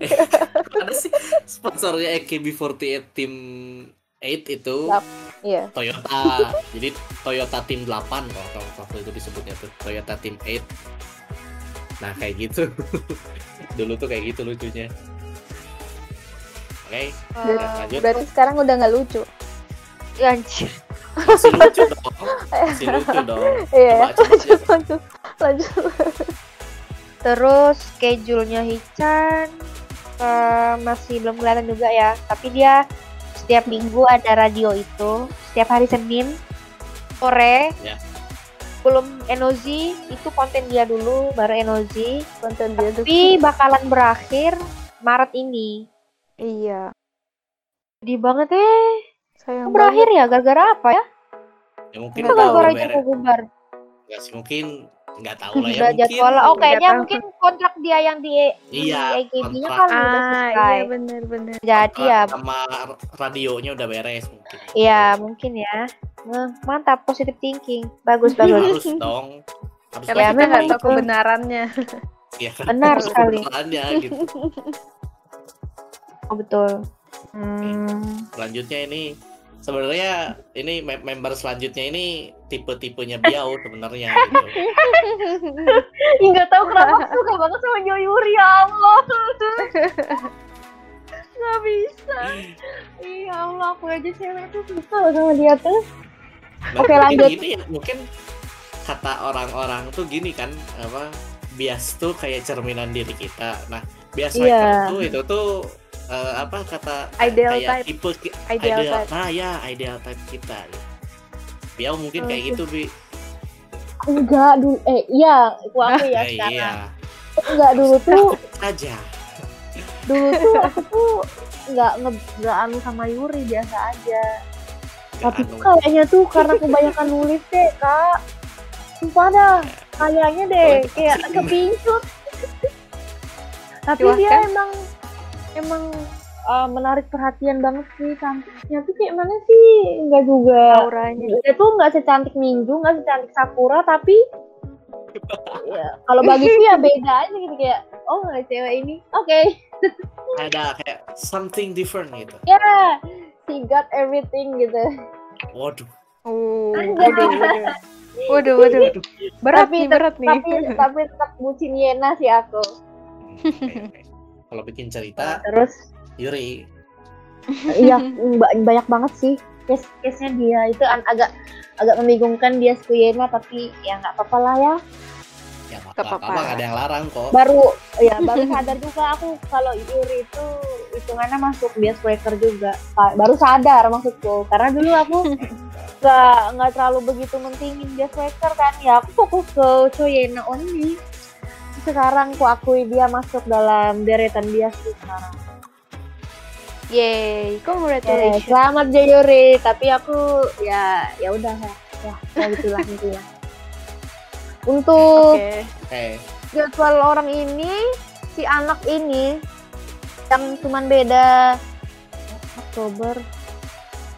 *laughs* ada sih sponsornya AKB48 tim 8 itu. Iya. Toyota. Jadi Toyota tim 8 kalau waktu itu disebutnya tuh Toyota tim 8. Nah, kayak gitu. *laughs* Dulu tuh kayak gitu lucunya. Oke, Eh, lanjut. Berarti sekarang udah nggak lucu. Ya, anjir. Masih lucu dong. *laughs* Masih lucu dong. Iya. Lanjut lanjut lanjut. Terus schedule-nya Hichan eh, masih belum kelihatan juga ya. Tapi dia setiap minggu ada radio itu. Setiap hari Senin sore. Ya. Belum Enozi itu konten dia dulu, baru Enozi. Konten dia. Tapi bakalan berakhir Maret ini. Iya. Sedih banget eh. Sayang Kok berakhir ya? Gara-gara apa ya? Ya mungkin gara-gara itu bubar. Nggak sih, mungkin nggak tahu lah ya Udah mungkin. jadwal. Oh, kayaknya mungkin kontrak dia yang di, Iya, di AKB-nya kontrak. kan udah Ah, selesai. iya bener bener. Jadi ya sama radionya udah beres mungkin. Iya, mungkin ya. Nah, mantap, positive thinking. Bagus, *laughs* bagus. Harus dong. Harus Karena Ya, kita nggak tahu kebenarannya. Iya? Benar *laughs* sekali. kebenarannya, gitu. *laughs* Oh, betul. Hmm, selanjutnya ini sebenarnya ini mem- member selanjutnya ini tipe-tipenya Biao sebenarnya gitu. *laughs* Nggak tahu kenapa aku suka banget sama Yoyuri, ya Allah. *laughs* Nggak bisa. Iya Allah, aku aja cewek tuh suka sama dia tuh. Nah, Oke, lanjut. gini ya, mungkin kata orang-orang tuh gini kan apa bias tuh kayak cerminan diri kita. Nah, bias Iya. maker tuh itu tuh eh, apa kata Ideal kayak type. tipe Ideal ideal, type. nah ya ideal type kita. Biao mungkin kayak gitu bi. Enggak dulu, eh iya, aku aku ya Eh, sekarang. iya. Enggak dulu tuh, Aja. dulu tuh aku tuh nggak nge- nggak anu sama Yuri biasa aja. Tapi anu. tuh kayaknya tuh karena kebanyakan nulis deh kak. Sumpah dah, kayaknya deh kayak kepincut. *laughs* Tapi dia Silahkan. emang emang uh, menarik perhatian banget sih cantiknya tuh kayak mana sih? Enggak juga. auranya Dia tuh nggak secantik Minju, nggak secantik Sakura, tapi *laughs* ya, kalau bagiku ya beda aja gitu kayak oh cewek ini oke *laughs* ada kayak something different gitu. ya she got everything gitu Waduh. oh Anjay. waduh waduh waduh berat Tapi nih berat nih tapi tapi tetap bucin Yena sih aku oke. Kalau bikin cerita terus? Yuri. iya *laughs* ba- banyak banget sih. Case case nya dia itu agak agak membingungkan dia suka Yena tapi ya nggak apa-apa lah ya. Ya Gak apa-apa, nggak ada yang larang kok. baru ya baru sadar juga aku kalau Yuri itu hitungannya masuk dia striker juga. Baru sadar maksudku. Karena dulu aku *laughs* nggak nggak terlalu begitu mentingin dia striker kan. Ya aku fokus ke Choyena only sekarang aku akui dia masuk dalam deretan dia sekarang Yay, Ya, congratulations. selamat Jayuri tapi aku ya ya udah ya ya gitulah gitulah untuk Oke. Oke. jadwal orang ini si anak ini yang cuman beda Oktober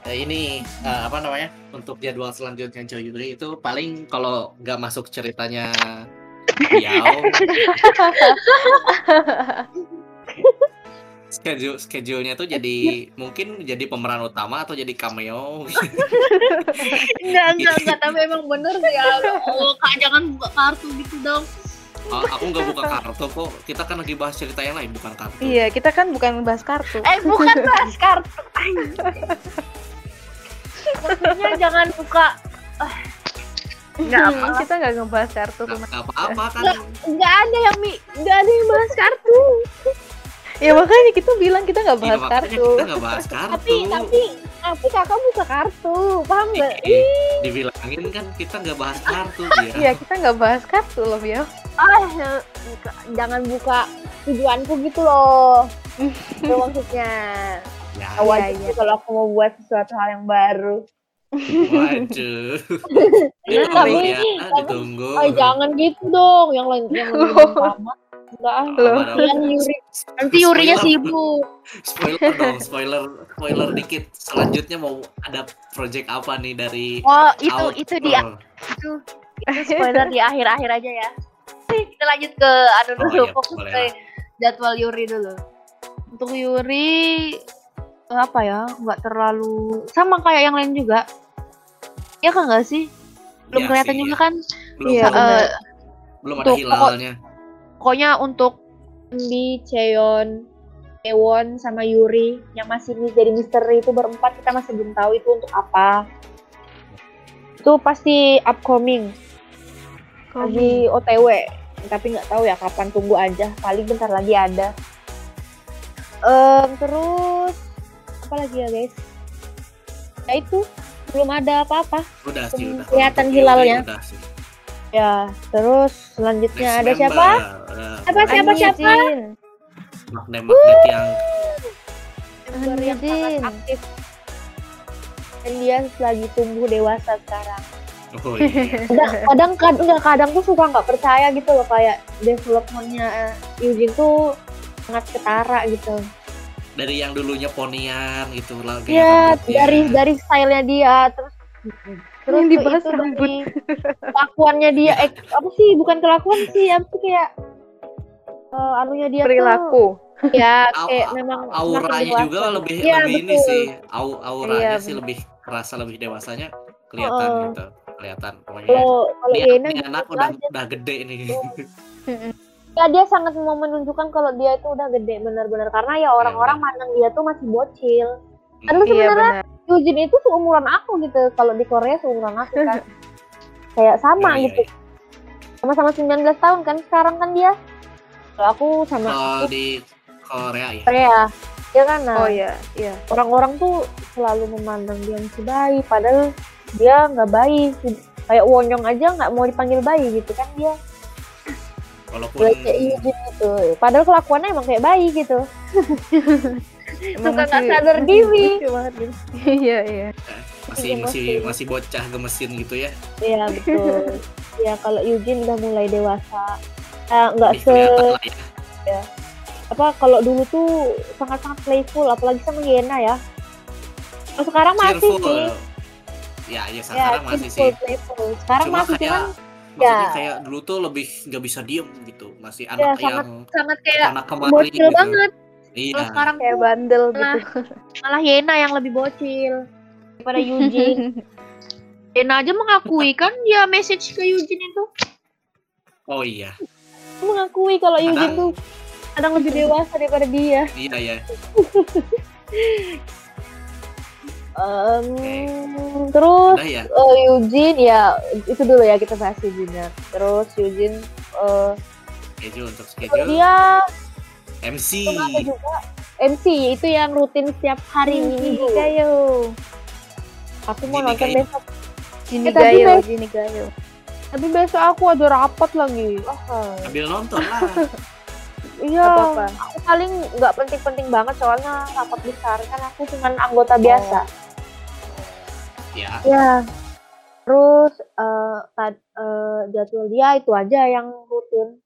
Nah, ini eh, apa namanya? Untuk jadwal selanjutnya Joy Yuri itu paling kalau nggak masuk ceritanya *laughs* Schedule schedule-nya tuh jadi mungkin jadi pemeran utama atau jadi cameo? Enggak enggak enggak. Tapi emang bener sih ya oh kak jangan buka kartu gitu dong. Oh, aku nggak buka kartu kok. Kita kan lagi bahas cerita yang lain bukan kartu. Iya, kita kan bukan bahas kartu. eh bukan bahas kartu. *laughs* Maksudnya jangan buka ah, enggak Hmm, apa kita nggak ngebahas kartu Nggak teman. nggak apa-apa kan? Enggak ada yang mi enggak ada yang bahas kartu. Ya makanya kita bilang kita nggak Iya, bahas makanya kartu. kita nggak bahas kartu. tapi tapi tapi kakak buka kartu paham nggak? Eh, dibilangin kan kita nggak bahas kartu *laughs* ya Iya, kita nggak bahas kartu loh, Biel. ah jangan buka tujuanku gitu loh. *laughs* Itu maksudnya. Ya awal Iya, iya. kalau aku mau buat sesuatu hal yang baru waduh. Tapi- ditunggu ya ditunggu. Oh jangan gitu dong. Yang lain yang sama *laughs* enggak ah. Yuri. Nanti Yurinya sibuk. Spoiler dong spoiler spoiler dikit. Selanjutnya mau ada project apa nih dari oh itu Out- itu dia Oh, itu itu spoiler di akhir-akhir aja ya. Kita lanjut ke anu Oh, dulu iya, fokus ke lah. jadwal Yuri dulu. Untuk Yuri apa ya nggak terlalu sama kayak yang lain juga ya kan nggak sih? Belum iya kelihatan sih, juga iya. kan? Belum Iya, belum, Eh, belum ada untuk hilalnya pokoknya untuk Di Cheon Ewon sama Yuri yang masih jadi misteri itu berempat kita masih belum tahu itu untuk apa. Itu pasti upcoming. Lagi OTW tapi nggak tahu ya kapan tunggu aja. Paling bentar lagi ada. Em, terus apa lagi ya guys? Ya itu belum ada apa-apa. Udah sih udah. Kelihatan hilalnya. Yuri udah sih. ya terus selanjutnya Next ada member, siapa? eh, Siapa, siapa, Anjing. siapa? magnet-magnet yang member yang sangat aktif. Dan dia lagi tumbuh dewasa sekarang. Oh iya. *laughs* Kadang kadang kad- enggak, kadang tuh suka nggak percaya gitu loh kayak developmentnya eh, Eugene tuh sangat ketara gitu dari yang dulunya ponian gitu lah ya rambutnya. dari dari stylenya dia terus terus Yang dibahas itu rambut. kelakuannya dia eh, apa sih bukan kelakuan sih apa sih kayak eh, anunya dia perilaku. tuh ya kayak au- memang auranya dewasa. juga lebih Iya, lebih ini betul. sih au auranya Iya, sih lebih kerasa lebih dewasanya kelihatan Oh. gitu kelihatan pokoknya kalau kalau ini, ini gitu anak udah aja. udah gede nih *laughs* ya dia sangat mau menunjukkan kalau dia itu udah gede benar-benar. Karena ya orang-orang mandang dia tuh masih bocil. Padahal Iya sebenarnya benar. Yujin itu seumuran aku gitu kalau di Korea seumuran aku kan. *laughs* Kayak sama Iya, iya, gitu. sama-sama 19 tahun kan sekarang kan dia. Kalau aku sama kalau di Korea ya Korea. Ya kan? Nah Oh iya, iya. orang-orang tuh selalu memandang dia masih bayi padahal dia nggak bayi. Kayak Wonyong aja nggak mau dipanggil bayi gitu kan dia walaupun kayak Yujin gitu padahal kelakuannya emang kayak bayi gitu *laughs* suka nggak masih- sadar *laughs* diri gitu. Iya, iya. masih masih gemesin. masih bocah gemesin gitu ya Iya betul. *laughs* ya kalau Eugene udah mulai dewasa. Eh, nggak Lebih se ya apa kalau dulu tuh sangat-sangat playful apalagi sama Yena ya. Oh, sekarang masih cheerful sih. ya ya Ya, sekarang masih cheerful, sih playful. Sekarang cuma masih kayak cuman maksudnya ya. kayak dulu tuh lebih nggak bisa diem gitu masih ya anak sangat yang sangat kayak anak kemari bocil gitu banget. iya Kalau sekarang kayak bandel malah, gitu malah Yena yang lebih bocil daripada Eugene. *laughs* Yena aja mengakui kan dia message ke Eugene itu oh iya mengakui kalau Eugene tuh kadang lebih dewasa daripada dia. iya ya *laughs* Em, terus udah ya eh, Eugene ya itu dulu ya kita bahas Eugene ya. Terus Eugene eh, schedule untuk schedule dia MC juga MC itu yang rutin setiap hari Hmm, minggu. Gayo Aku mau Gini nonton besok. Gini Eh, tapi Gayo Gini Gayo Tapi besok aku ada rapat lagi. Ah, sambil nonton lah *laughs* iya. apa apa Aku paling nggak penting-penting banget soalnya rapat besar kan aku cuma anggota biasa. Ya Ya. Terus eh tad- eh, jadwal dia itu aja yang rutin.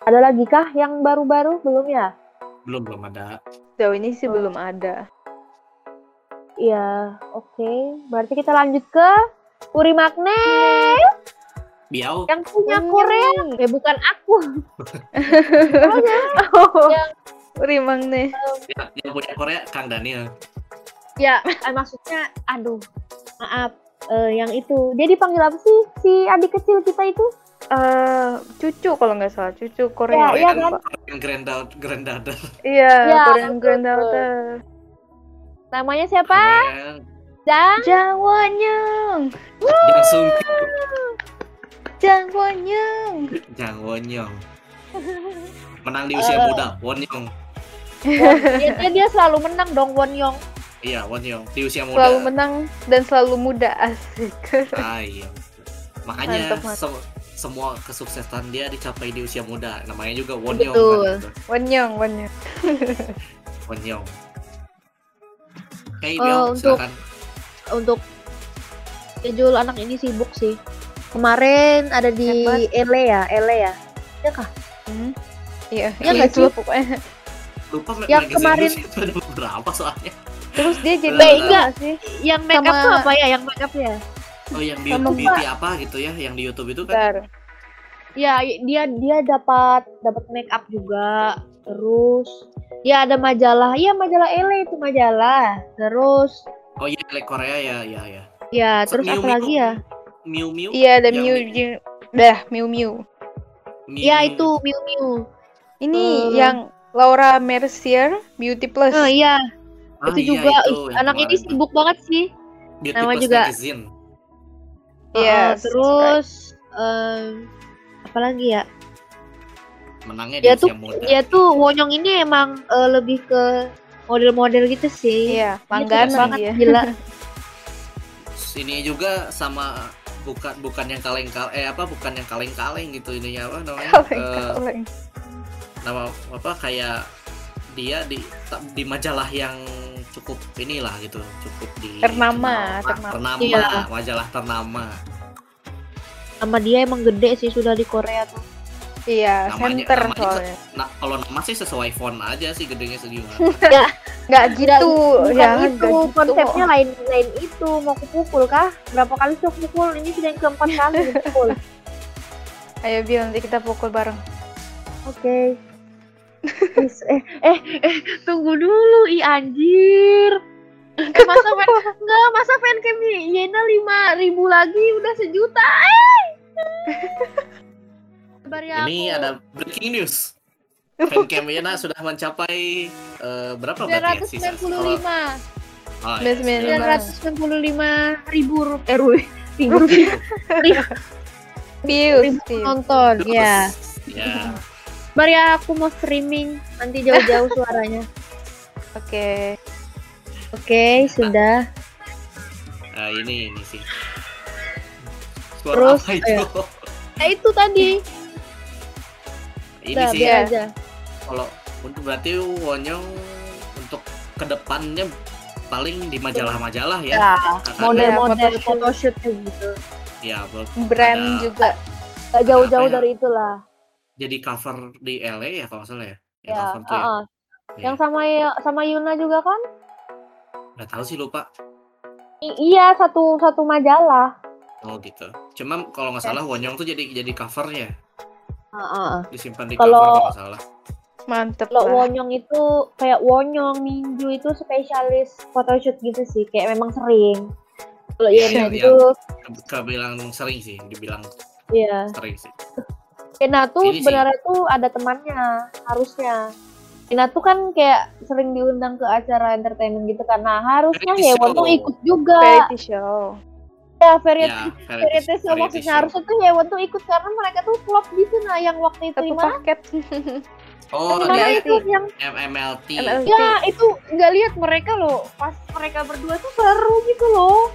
Ada lagi kah yang baru-baru belum ya? belum belum ada Jauh ini sih belum ada Iya, oke. Berarti kita lanjut ke Puri Magnet biau yang punya. Korea. Eh bukan aku. *laughs* oh Yang- Rimang nih ya, yang punya Korea Kang Daniel Ya, maksudnya aduh. Maaf. Eh, yang itu. Dia dipanggil apa sih? Si adik kecil kita itu? eh cucu kalau nggak salah cucu Korea. Iya Korean, kan? Korean granddaughter granddaughter iya Iya, Korean granddaughter Namanya siapa? Korean. Jang. Jang Wonyong Jang Sung Jang Wonyong Jang Wonyong *laughs* menang di usia Eh. muda Wonyong dia, dia, dia selalu menang dong Won Iya Wonyong di usia muda selalu menang dan selalu muda asik Ah, iya. Makanya Mantap, mantap. sem- semua kesuksesan dia dicapai di usia muda. Namanya juga Wonyong Betul. kan. gitu. Wonyong Wonyong *laughs* Wonyong. Oke, Oh, Bill, untuk- silakan. Untuk schedule anak ini sibuk sih. Kemarin ada di Hebat. LA ya, LA ya. Ya kah? Hmm. iya Iya nggak itu pokoknya Lupa yang kemarin- itu *laughs* ada beberapa soalnya. Terus dia jadi Nah, enggak. sih Yang make up Sama- tuh apa ya? Yang make up ya? Oh, yang Sama beauty, beauty apa gitu ya, yang di YouTube itu kan. Ya, dia dia dapat dapat make up juga. Terus ya ada majalah. Iya, majalah LA itu majalah. Terus Oh iya, like Korea ya, ya, ya. ya, So, terus Miu apa Miu. lagi ya? Miu Miu. iya ada Miu di- Miu dah Miu Miu Miu Ya Miu. itu Miu Miu. ini Eh. yang Laura Mercier Beauty Plus Oh iya, Ah, itu iya, juga itu anak ini kemarin sibuk banget sih. Beauty nama juga- Magazine. Heeh, Yes, terus apa lagi ya? Menangnya Dia di tuh muda. dia tuh Wonyong ini emang eh, lebih ke model-model gitu sih. iya langganan banget dia gila. *laughs* Ini juga sama bukan bukan yang kaleng-kaleng eh apa bukan yang kaleng-kaleng gitu ininya apa namanya? kaleng *laughs* Eh, kaleng nama apa kayak dia di di majalah yang cukup inilah gitu cukup di Ternama, ternama. ternama Iya. majalah ternama Sama dia emang gede sih sudah di Korea tuh. iya Namanya- center namanya soalnya nah kalau nama sih sesuai font aja sih gedenya segimana *laughs* nggak gitu Bukan ya itu nggak gitu. konsepnya lain lain itu mau kupukul kah? Berapa kali sudah pukul? Ini sudah yang keempat kali pukul. *laughs* ayo Bil nanti kita pukul bareng Oke. Is- eh, eh, eh, tunggu dulu, i anjir. Eh, masa fan, enggak, masa fancam Yena lima ribu lagi udah sejuta, eh. *laughs* Kabar ya ini aku. ada breaking news *laughs* Fancam Yena sudah mencapai eh, berapa berarti ya sisa 995 oh, ya, 995. 995 ribu rupiah eh, ru- ribu rupiah views ribu views. penonton Terus, ya ya Bar ya aku mau streaming nanti jauh-jauh *laughs* suaranya oke oke sudah eh, ini ini sih suara Terus, apa itu nah itu tadi ini udah sih biar aja kalau untuk berarti Wonyong untuk ke depannya paling di majalah-majalah ya. Ya, model-model photoshoot. gitu. ya belum brand Ada- juga Gak jauh-jauh ya? dari itulah. Jadi cover di LA ya kalau salah ya. Yang Ya, cover tuh ya. uh-uh. Iya. Yang sama sama Yuna juga kan? Nggak tahu sih lupa. I- iya, satu satu majalah. Oh gitu. Cuma kalau nggak salah Wonyong tuh jadi jadi covernya, Heeh. disimpan di Kalau- cover kalau nggak salah. mantep Kalau Wonyong itu kayak Wonyong, Minju itu spesialis photoshoot gitu sih, kayak memang sering. Kalau Iya, Yena iya. itu, Ke- Kebilang sering sih, dibilang iya. sering sih. Yena tuh sebenarnya tuh ada temannya, harusnya. Yena tuh kan kayak sering diundang ke acara entertainment gitu karena harusnya Hewon tuh ikut juga. variety show. Ya, variety, Ya, variety show variety maksudnya. harusnya tuh Hewon tuh ikut karena mereka tuh klop gitu. Nah yang waktu itu satu paket. Oh, dia itu? Yang MMLT. MLT. Ya itu nggak lihat mereka loh. Pas mereka berdua tuh seru gitu loh.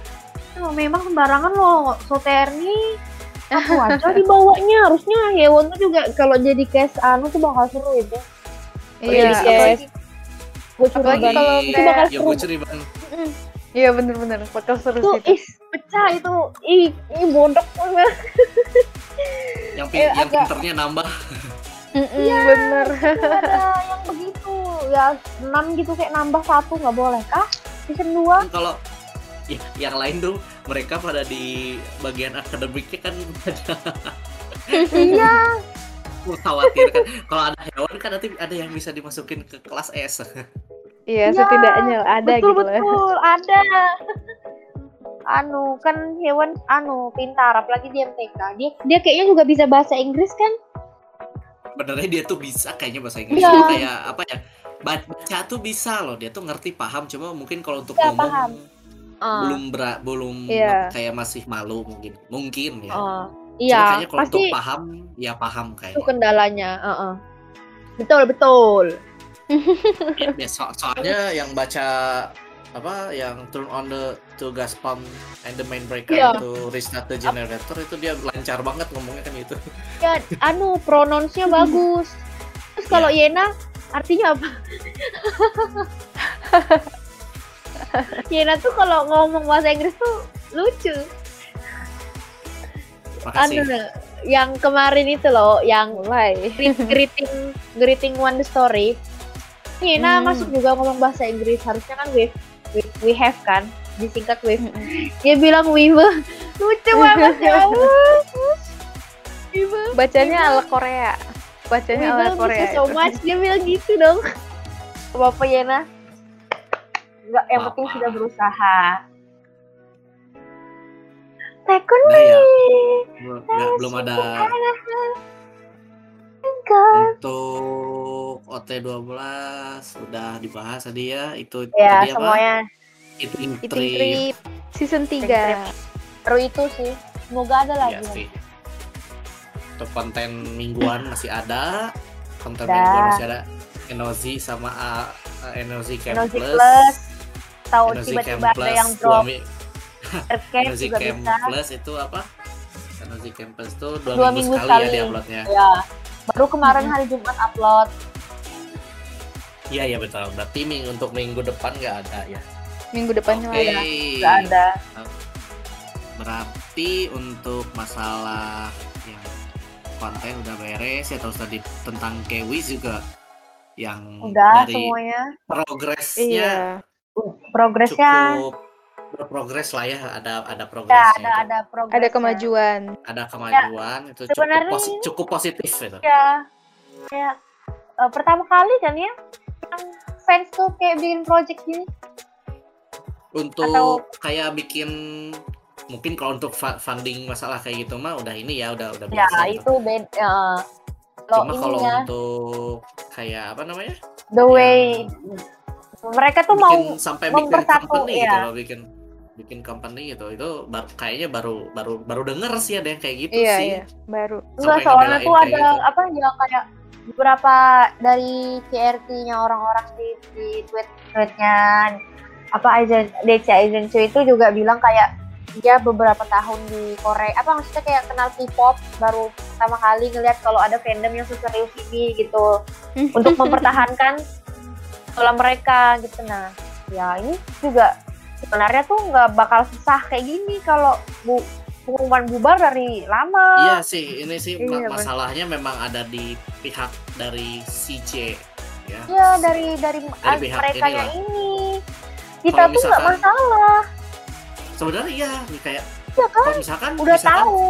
Nah, memang sembarangan loh. Soterni aku aja dibawanya harusnya Hewon tuh juga kalau jadi case anu tuh bakal seru itu. iya Jadi iya. case gue Apalagi curiga kalau itu bakal Ya seru. gue iya bener-bener bakal seru Tuh sih itu. ih pecah itu ih ih bodoh banget. Yang, pin- Eh, yang agak- pinternya nambah. Mm-mm, bener ada yang begitu ya enam gitu kayak nambah satu nggak boleh kah season 2 Kan kalau ya, yang lain tuh mereka pada di bagian akademiknya kan *laughs* iya mengkhawatirkan kalau ada hewan kan nanti ada yang bisa dimasukin ke kelas S. iya Iya, setidaknya ada betul gitu lah betul ada anu kan hewan anu pintar apalagi di MTK dia dia kayaknya juga bisa bahasa Inggris kan Sebenarnya dia tuh bisa kayaknya bahasa Inggris Iya. tuh kayak apa ya? Baca tuh bisa loh, dia tuh ngerti paham cuma mungkin kalau untuk Iya, ngomong paham. Ah, belum bera- belum Iya. kayak masih malu mungkin. Mungkin ya. Cuma iya kayaknya kalau pasti untuk paham ya paham itu kayaknya. kendalanya Heeh. betul betul Ya, ya, so- soalnya yang baca apa yang turn on the to gas pump and the main breaker Iya. itu restart the generator itu dia lancar banget ngomongnya kan itu. ya anu pronounce-nya *laughs* bagus terus kalau Iya. Yena artinya apa *laughs* *laughs* Yena tuh kalau ngomong bahasa Inggris tuh lucu. Makasih. anu yang kemarin itu loh yang greeting greeting one the story. Yena Hmm. masuk juga ngomong bahasa Inggris harusnya kan we we, we have kan disingkat we. Mm-mm. dia bilang we will. *laughs* lucu banget *laughs* ya Allah bacanya ala Korea. Bacanya ala Wiba Korea so much dia bilang gitu dong. Apa Yena Enggak, yang penting Apa? sudah berusaha Tekun Nah, ya. Belum, nggak- belum ada untuk OT12 udah dibahas tadi ya itu ya tadi apa? semuanya Eating Eating trip. Trip season 3 seru itu sih semoga ada lagi sih. Untuk konten mingguan *laughs* masih ada. Konten Ada. mingguan masih ada. Enozi sama uh, Enozi Camp Energy Plus. Plus tahu Enozi tiba-tiba ada yang dua drop mi- tercap Enozi juga Camp bisa Plus itu apa? Enozi Camp Plus itu dua, Dua minggu, minggu sekali, ya sekali. di uploadnya. ya baru kemarin Mhm. hari Jumat upload Iya iya betul. Berarti minggu untuk minggu depan nggak ada ya. minggu depannya Oke. ada nggak ada Berarti untuk masalah yang konten udah beres ya terus tadi tentang Kewi juga yang udah dari semuanya progresnya iya progresnya. Cukup berprogres lah ya ada ada ya progresnya ada itu. ada progresnya. Ada kemajuan. Ada kemajuan itu cukup, posi- cukup positif itu. Ya kayak eh, pertama kali kan ya yang fans tuh kayak bikin project gini? Untuk atau- kayak bikin mungkin kalau untuk funding masalah kayak gitu mah udah ini ya udah udah ya biasa gitu. itu beda ya. kalau cuma kalau untuk kayak apa namanya? The way mereka tuh mau bikin sampai bikin mempersatu, company gitu ya. loh bikin bikin company gitu. Itu baru, kayaknya baru baru baru denger sih ada yang kayak gitu iya sih. iya baru. Enggak sampai soalnya tuh ada gitu. apa ya kayak beberapa dari CRT-nya orang-orang di di tweet tweetnya apa agen DC agency itu juga bilang kayak dia beberapa tahun di Korea apa maksudnya kayak kenal K-pop baru pertama kali ngelihat kalau ada fandom yang seserius ini gitu. Untuk mempertahankan bola mereka gitu nah ya ini juga sebenarnya tuh nggak bakal susah kayak gini kalau bu pengumuman bubar dari lama Iya sih, ini sih Iya, Mas. masalahnya memang ada di pihak dari CJ ya. ya dari dari, Dari pihak mereka inilah. ini kita Kalau tuh nggak masalah Sebenarnya iya, nih kayak ya kan kalau misalkan udah misalkan tahu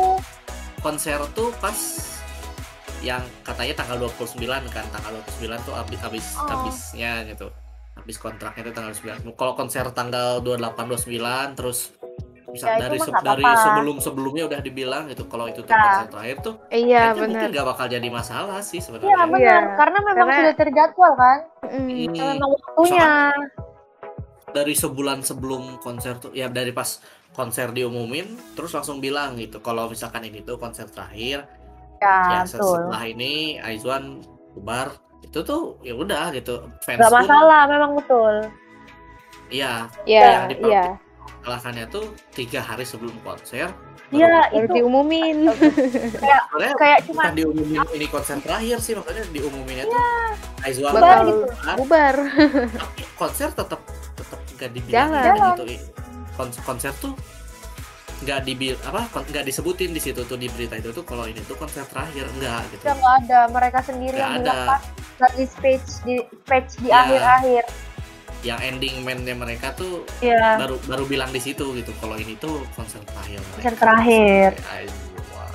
konser tuh pas yang katanya tanggal 29 kan, tanggal 29 tuh habis habis Oh. habisnya gitu. Habis kontraknya itu tanggal 9. Kalau konser tanggal 28 29 terus bisa Ya, itu dari se- dari apa-apa. sebelum-sebelumnya udah dibilang gitu kalau itu Ya. konser terakhir tuh Iya kayaknya mungkin nggak bakal jadi masalah sih iya sebenarnya. benar Iya. karena memang Karena- sudah terjadwal kan Mm. Hmm. memang waktunya dari sebulan sebelum konser tuh ya dari pas konser diumumin terus langsung bilang gitu kalau misalkan ini tuh konser terakhir ya, ya betul setelah ini Aizwan bubar itu tuh ya udah gitu fans nggak pun masalah memang betul iya Iya, yang diper- iya. kalahkannya tuh tiga hari sebelum konser Iya itu diumumin. *laughs* sebenarnya kayak cuma bukan diumumin ini konser terakhir sih makanya diumuminnya tuh Aizwan Bubar gitu. bubar. konser tetap tetap nggak dibilang Jalan. gitu Kon- konser tuh nggak dibil apa nggak disebutin di situ tuh di berita itu tuh kalau ini tuh konser terakhir enggak gitu nggak ada mereka sendiri Nggak yang ada. bilang dari speech di speech di Ya. akhir-akhir yang ending man-nya mereka tuh ya baru baru bilang di situ gitu kalau ini tuh konser terakhir. Konser terakhir. Aduh, wah.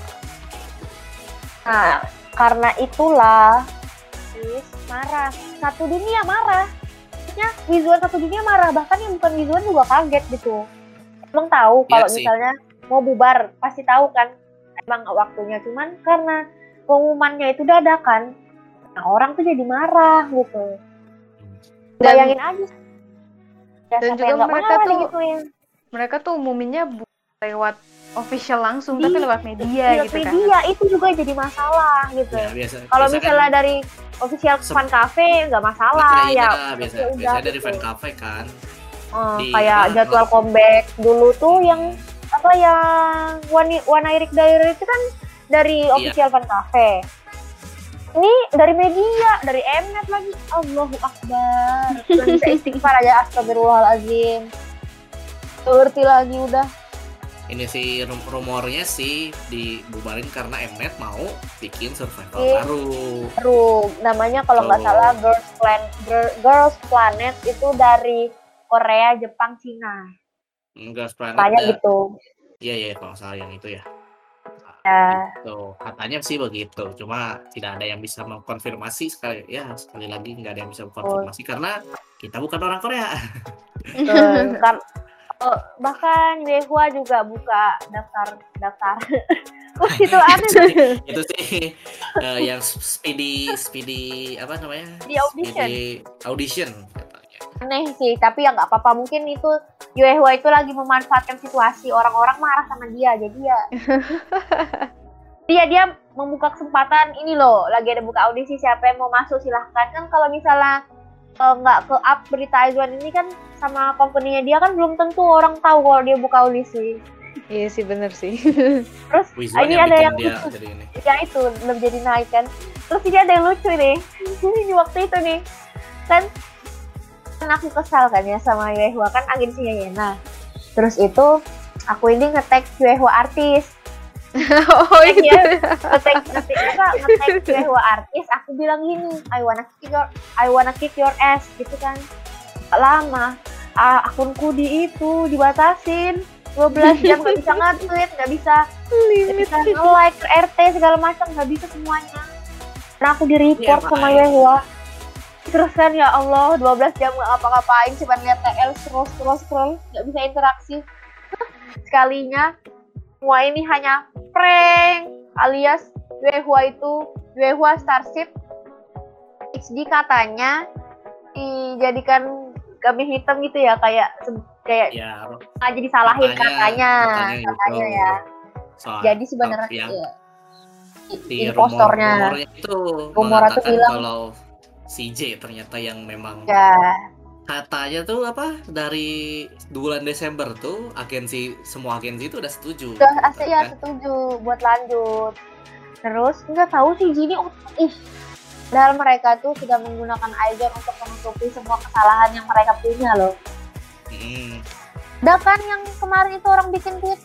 nah karena itulah marah satu dunia marah maksudnya Wizuan satu dunia marah bahkan yang bukan Wizuan juga kaget gitu emang tahu Iya kalau misalnya mau bubar pasti tahu kan emang waktunya cuman karena pengumumannya itu dadakan nah orang tuh jadi marah gitu Dan- bayangin aja ya, dan juga mereka marah tuh- digituin. Mereka tuh umuminnya lewat official langsung tapi Iya, lewat media Iya, gitu kan. media itu juga jadi masalah gitu Ya, biasa, kalau biasa misalnya kan, dari official fan cafe nggak masalah iya, ya biasa, ya biasanya dari gitu. fan cafe kan Di- kayak apa, jadwal comeback dulu tuh yang apa yang One, One Eric Diary itu kan dari Iya. official fan cafe. Ini dari media dari Mnet lagi. Allahu Akbar. *laughs* Belum bisa istighfar aja astagfirullahaladzim ngerti lagi udah. Ini sih rum- rumornya sih dibubarin karena Mnet mau bikin survival Iya. baru. Baru. Namanya kalau nggak salah Girls Planet Girls Planet itu dari Korea Jepang Cina enggak kayak da- gitu iya iya kalau salah yang itu ya ya Tuh, katanya sih begitu. Cuma tidak ada yang bisa mengkonfirmasi sekali ya sekali lagi nggak ada yang bisa mengkonfirmasi karena kita bukan orang Korea. Betul. *laughs* Kan- oh, bahkan Yehua juga buka daftar daftar *laughs* Wah, itu aneh itu sih eh, yang speedy speedy apa namanya? Di audition. Speedy audition. Aneh sih tapi ya nggak apa-apa. Mungkin itu Yehua itu lagi memanfaatkan situasi orang-orang marah sama dia jadi ya. Dia *laughs* dia membuka kesempatan ini loh. Lagi ada buka audisi siapa yang mau masuk silahkan. Kan kalau misalnya eh, nggak ke up berita Aizwan ini kan sama company-nya dia kan belum tentu orang tahu kalau dia buka audisi. Iya sih bener sih. *laughs* terus Wizwan ini yang ada yang dia lucu. jadi ini. ya itu belum jadi naik kan. Terus ini ada yang lucu nih. *laughs* Di waktu itu nih. Kan kan aku kesal kan ya sama Yehua kan agensinya Yena terus itu aku ini nge-tag Yehua artis. *laughs* Oh itu. Iya, nge-tag nge-tag apa nge-tag Yehua artis aku bilang gini I wanna kick your I wanna kick your ass gitu kan. Lama ah, akunku di itu dibatasin. 12 jam nggak bisa nge-tweet nggak bisa nggak bisa nge-like RT segala macam nggak bisa semuanya. Karena aku di report Iya, sama. Yehua terus kan ya Allah 12 jam nggak ngapa-ngapain cuma lihat TL scroll scroll scroll nggak bisa interaksi sekalinya semua ini hanya prank alias Yehua itu Yehua Starship XD katanya dijadikan kambing hitam gitu ya kayak kayak Ya, aja disalahin katanya katanya, katanya, gitu. ya Soal- jadi sebenarnya yang ya, di impostornya. rumor, itu Rumor itu bilang- kalau CJ ternyata yang memang ya katanya tuh apa dari bulan Desember tuh agensi semua agensi itu udah setuju udah asli ya kan? setuju buat lanjut terus nggak tahu sih Jini oh, ih Padahal mereka tuh sudah menggunakan Aizen untuk menutupi semua kesalahan yang mereka punya loh. Mm. Udah kan yang kemarin itu orang bikin tweet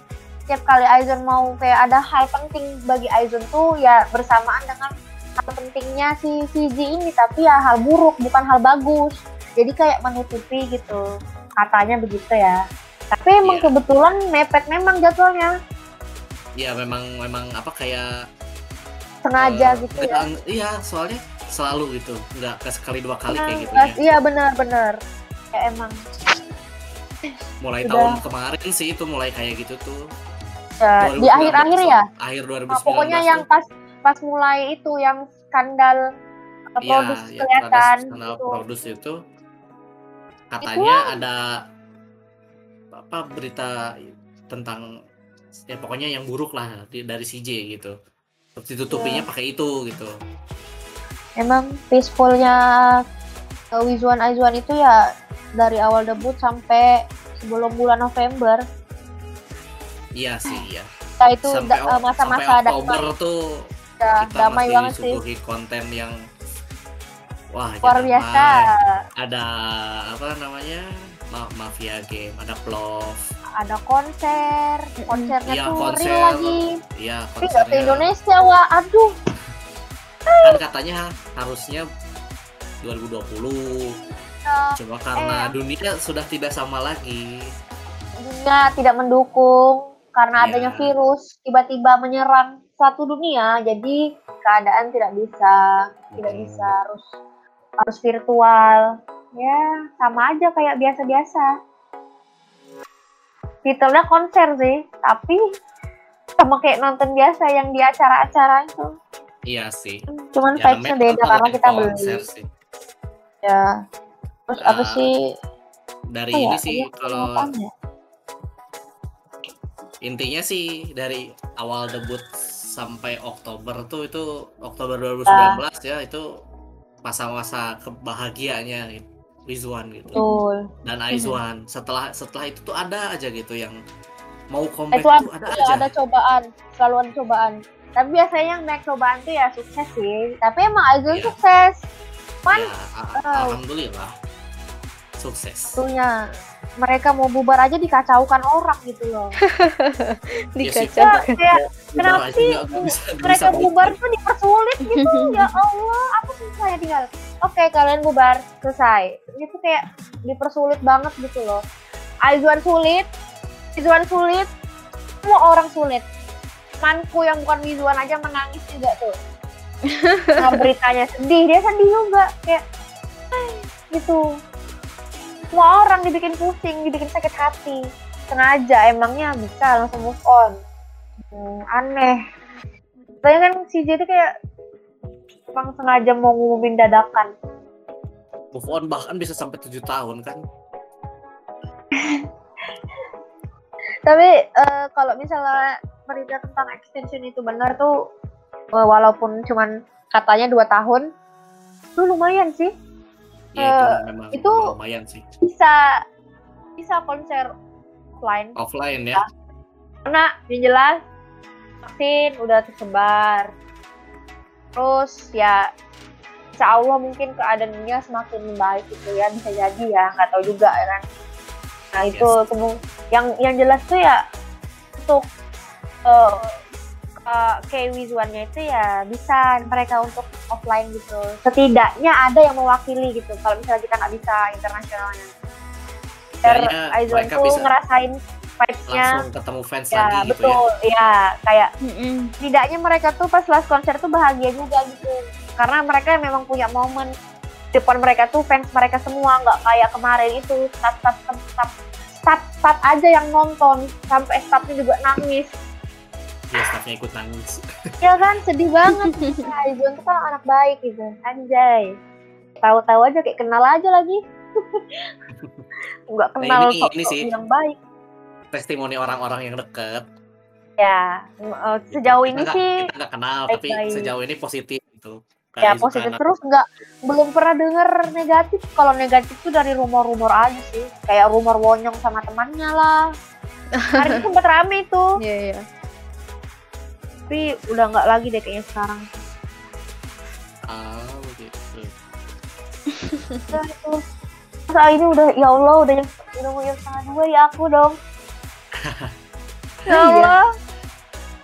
tiap kali Aizen mau kayak ada hal penting bagi Aizen tuh ya bersamaan dengan hal pentingnya si CG ini tapi ya hal buruk bukan hal bagus jadi kayak menutupi gitu katanya begitu ya tapi emang Iya. kebetulan mepet memang jadwalnya Ya memang memang apa kayak sengaja eh, gitu ya Iya, soalnya selalu gitu, nggak ke sekali dua kali kayak gitu Nah, ya. iya benar-benar ya emang Mulai udah. tahun kemarin sih itu mulai kayak gitu tuh. ya, di 2019 akhir-akhir ya Akhir 2019. Nah, pokoknya yang tuh. pas pas mulai itu yang skandal uh, Iya, produs yang kelihatan skandal gitu. produs itu katanya ada apa berita tentang ya pokoknya yang buruk lah di- dari CJ gitu. Terus ditutupinya Iya. pakai itu gitu. Emang peacefulnya uh, Wizuan Aizuan itu ya dari awal debut sampai sebelum bulan November. Iya sih, iya. Nah, itu Sampai, da- uh, masa-masa sampai Oktober damai, tuh ya, kita damai masih banget sih. konten yang wah Luar biasa. ada apa namanya ma- mafia game ada plov Ada konser, konsernya Iya, tuh konser. real lagi. ya ke konsernya Indonesia, wah, aduh. kan katanya harusnya 2020 Ya, coba karena Eh. dunia sudah tidak sama lagi dunia tidak mendukung karena Iya. adanya virus tiba-tiba menyerang satu dunia jadi keadaan tidak bisa tidak Hmm. bisa harus harus virtual ya sama aja kayak biasa-biasa titelnya konser sih tapi sama kayak nonton biasa yang di acara-acara itu iya sih cuman Ya, vibes-nya beda karena kita beli sih. ya terus apa Ah, sih dari ya? ini sih Iya, kalau apaan ya? intinya sih dari awal debut sampai Oktober tuh itu Oktober 2019 Ah. ya itu masa-masa kebahagiaannya Rizwan gitu. Betul. Dan Aizwan. Setelah setelah itu tuh ada aja gitu yang mau comeback itu tuh ada aja. ada cobaan selalu ada cobaan. Tapi biasanya yang naik cobaan tuh ya sukses sih. Tapi emang Aizul Iya. sukses. Man ya Oh. alhamdulillah sukses. Tentunya. Mereka mau bubar aja dikacaukan orang gitu loh. *laughs* Ya sih, dikacau ya, kayak kenapa sih mereka bisa bubar. tuh dipersulit gitu? *laughs* Ya Allah apa susah ya tinggal? Oke kalian bubar selesai. Itu kayak dipersulit banget gitu loh. Aizwan sulit Aizwan sulit semua orang sulit. Temanku yang bukan Wizuan aja menangis juga tuh. *laughs* Nah, beritanya sedih dia sedih juga kayak gitu semua orang dibikin pusing dibikin sakit hati. Sengaja emangnya bisa langsung move on. Hmm, aneh. Soalnya kan si J itu kayak emang sengaja mau ngumumin dadakan. move on bahkan bisa sampai tujuh tahun kan? *laughs* Tapi eh, kalau misalnya berita tentang extension itu benar tuh eh, walaupun cuman katanya dua tahun, itu lumayan sih ya Eh, itu memang itu- lumayan sih. bisa bisa konser offline. Offline ya? Karena yang jelas vaksin udah tersebar. Terus ya insya Allah mungkin keadaan dunia semakin membaik gitu ya bisa jadi ya nggak tahu juga ya kan. Nah itu kemu- yang yang jelas tuh ya untuk uh, uh, kayak Wizuannya itu ya bisa mereka untuk offline gitu. Setidaknya ada yang mewakili gitu kalau misalnya kita nggak bisa internasionalnya. Kayaknya Aizwan mereka tuh bisa ngerasain vibes-nya. langsung ketemu fans ya lagi gitu ya. betul. Ya kayak Mm-mm. tidaknya mereka tuh pas last konser tuh bahagia juga gitu. Karena mereka memang punya momen depan mereka tuh fans mereka semua nggak kayak kemarin itu staff staff, staff aja yang nonton sampai staffnya juga nangis ya staffnya ikut nangis. *laughs* Ya kan sedih banget. Nah, Izon tuh kan anak baik gitu. Anjay. Tahu-tahu aja kayak kenal aja lagi. *laughs* Nggak Nah, kenal ini- sok ini sih. yang baik. Testimoni orang-orang yang deket. Ya eh, sejauh Kita ini sih kita nggak kenal tapi sejauh ini positif gitu. Ya positif terus nggak belum pernah denger negatif. Kalau negatif tuh dari rumor-rumor aja sih. Kayak rumor Wonyong sama temannya lah. Hari ini *laughs* sempat rame itu Iya, iya. Tapi udah nggak lagi deh kayaknya sekarang ah begitu udah itu masa ini udah ya Allah udah yang udah mau yang setengah dua ya aku dong *laughs* ya Iya. Allah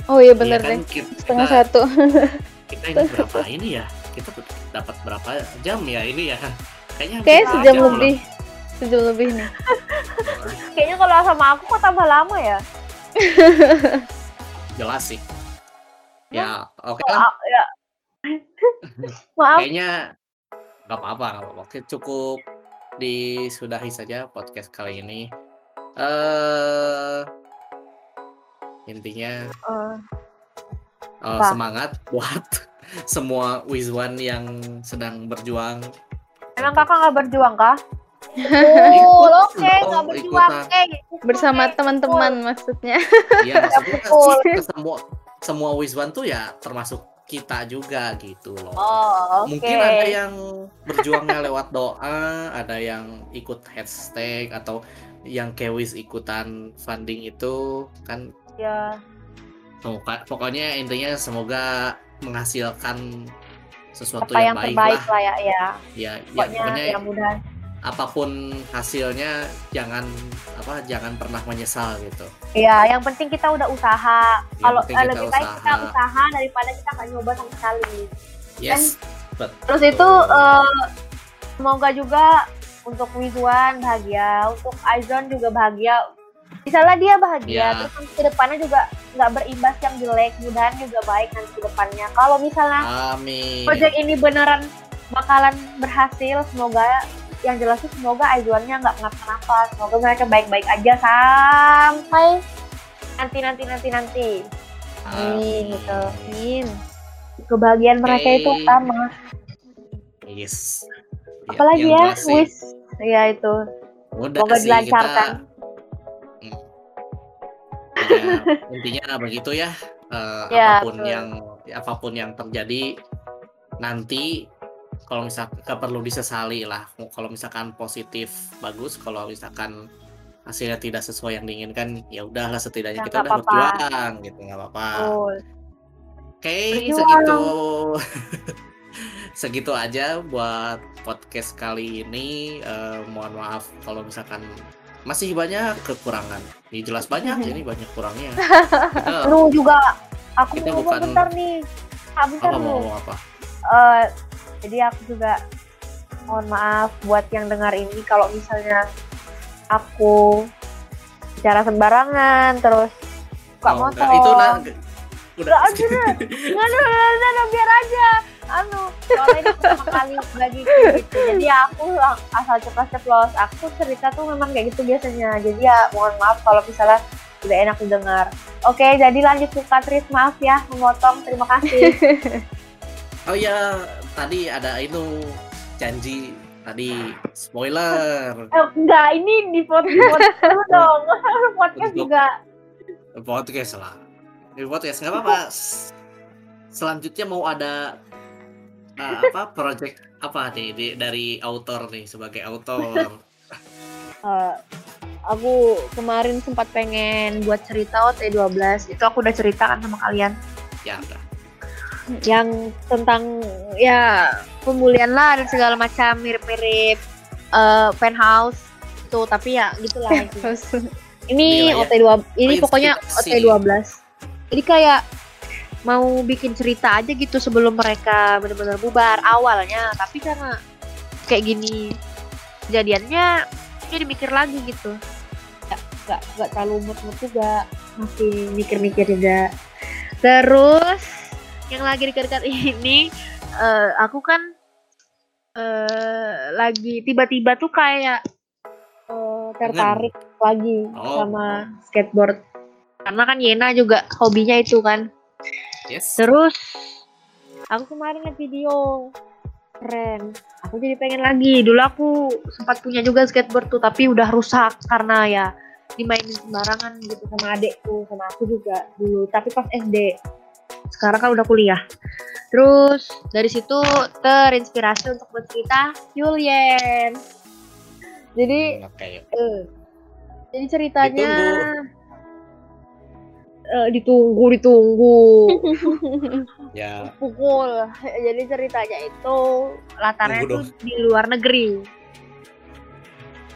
Oh iya Iya bener kan, deh. kita, Setengah kita- satu. *laughs* kita ini berapa ini ya kita dapat berapa jam ya ini ya kayaknya Kayak sejam jam loh. lebih. Sejam lebih nih. kayaknya kalau sama aku kok tambah lama ya jelas sih ya oke Oh, lah. ah, ya. *laughs* Maaf. Kayaknya nggak apa-apa nggak apa-apa. Oke, cukup disudahi saja podcast kali ini. Eh intinya Eh, eh, Apa? semangat buat *laughs* semua Wizwan yang sedang berjuang. Emang kakak nggak berjuang kah Betul, oke, dong, nggak berjuang, oke. Bersama teman-teman maksudnya. Iya maksudnya semua semua Wizwan tuh ya termasuk kita juga gitu loh. Oh, oke. Mungkin ada yang berjuangnya lewat doa, ada yang ikut hashtag atau yang kewis ikutan funding itu kan Ya, Poka- pokoknya intinya semoga menghasilkan sesuatu apa yang, yang baik terbaik lah. lah ya, ya. Ya, ya Pokoknya pokoknya yang mudah. Apa pun hasilnya jangan apa jangan pernah menyesal gitu. Iya, yang penting kita udah usaha. Yang Kalau eh, kita lebih baik kita usaha. usaha daripada kita nggak nyoba sama sekali. Yes. Terus itu eh, semoga juga untuk Wizwan bahagia, untuk Aizon juga bahagia. Misalnya dia bahagia, Ya. terus nanti ke depannya juga nggak berimbas yang jelek, mudahan juga baik nanti ke depannya. Kalau misalnya Amin. project ini beneran bakalan berhasil, semoga yang jelas sih semoga Aizwannya nggak kenapa-napa, semoga mereka baik-baik aja sampai nanti nanti nanti nanti. Amin gitu. Amin. Kebahagiaan mereka itu utama. Yes. Ya, Apalagi ya, sih, wish. Ya itu. Udah Semoga sih dilancarkan. kita. Ya, intinya begitu ya. Eh, Ya, apa pun betul. yang apa pun yang terjadi nanti kalau misalkan perlu disesali lah. Kalau misalkan positif bagus, kalau misalkan hasilnya tidak sesuai yang diinginkan, ya udahlah setidaknya Ya, kita udah apa-apa. berjuang gitu, nggak apa-apa. Oke, Berjuang. segitu. *laughs* segitu aja buat podcast kali ini. Eh, mohon maaf kalau misalkan masih banyak kekurangan. Ini jelas banyak, *laughs* ini banyak kurangnya. *laughs* Kita, Lu juga aku Kita mau bukan- bentar nih. Ah, bentar apa mau apa? Eh, jadi aku juga mohon maaf buat yang dengar ini kalau misalnya aku bicara sembarangan terus suka Oh, motor. enggak, itu nah, udah. Aduh, Nggak, nggak, nggak, nggak, nggak, biar aja. Anu, soalnya ini pertama kali bagi gitu. Jadi aku asal ceplos-ceplos. Aku cerita tuh memang kayak gitu biasanya. Jadi ya mohon maaf kalau misalnya tidak enak didengar. Oke, jadi lanjut ke Katris. Maaf ya, memotong. Terima kasih. Oh ya, tadi ada itu janji tadi spoiler eh, enggak, ini di podcast *laughs* dulu dong. *laughs* podcast juga. podcast lah. Di podcast nggak apa-apa. Selanjutnya mau ada uh, apa project apa nih di- dari autor nih sebagai autor. *laughs* Eh, aku kemarin sempat pengen buat cerita OT12. Itu aku udah ceritakan sama kalian. ya udah. Yang tentang ya pemulihan lah dan segala macam mirip-mirip eh, penthouse. Itu tapi ya gitulah. Intinya. ini ya. OT2 ini pokoknya Inspirasi. OT12 jadi kayak mau bikin cerita aja gitu sebelum mereka benar-benar bubar awalnya. Tapi karena kayak gini kejadiannya jadi mikir lagi gitu. Nggak nggak nggak terlalu mood-mood juga. Masih mikir-mikir juga. Terus yang lagi dekat-dekat ini eh, aku kan eh lagi tiba-tiba tuh kayak eh, tertarik lagi Oh. sama skateboard. Karena kan Yena juga hobinya itu kan. Yes. terus aku kemarin liat video keren. Aku jadi pengen lagi. Dulu aku sempat punya juga skateboard tuh tapi udah rusak karena ya dimainin sembarangan gitu sama adekku sama aku juga dulu. Tapi pas SD sekarang kan udah kuliah. Terus dari situ terinspirasi untuk bercerita Julian jadi Oke. eh, jadi ceritanya Ditunggu. eh, ditunggu ditunggu. *laughs* Ya, pukul. Jadi ceritanya itu latarnya tuh di luar negeri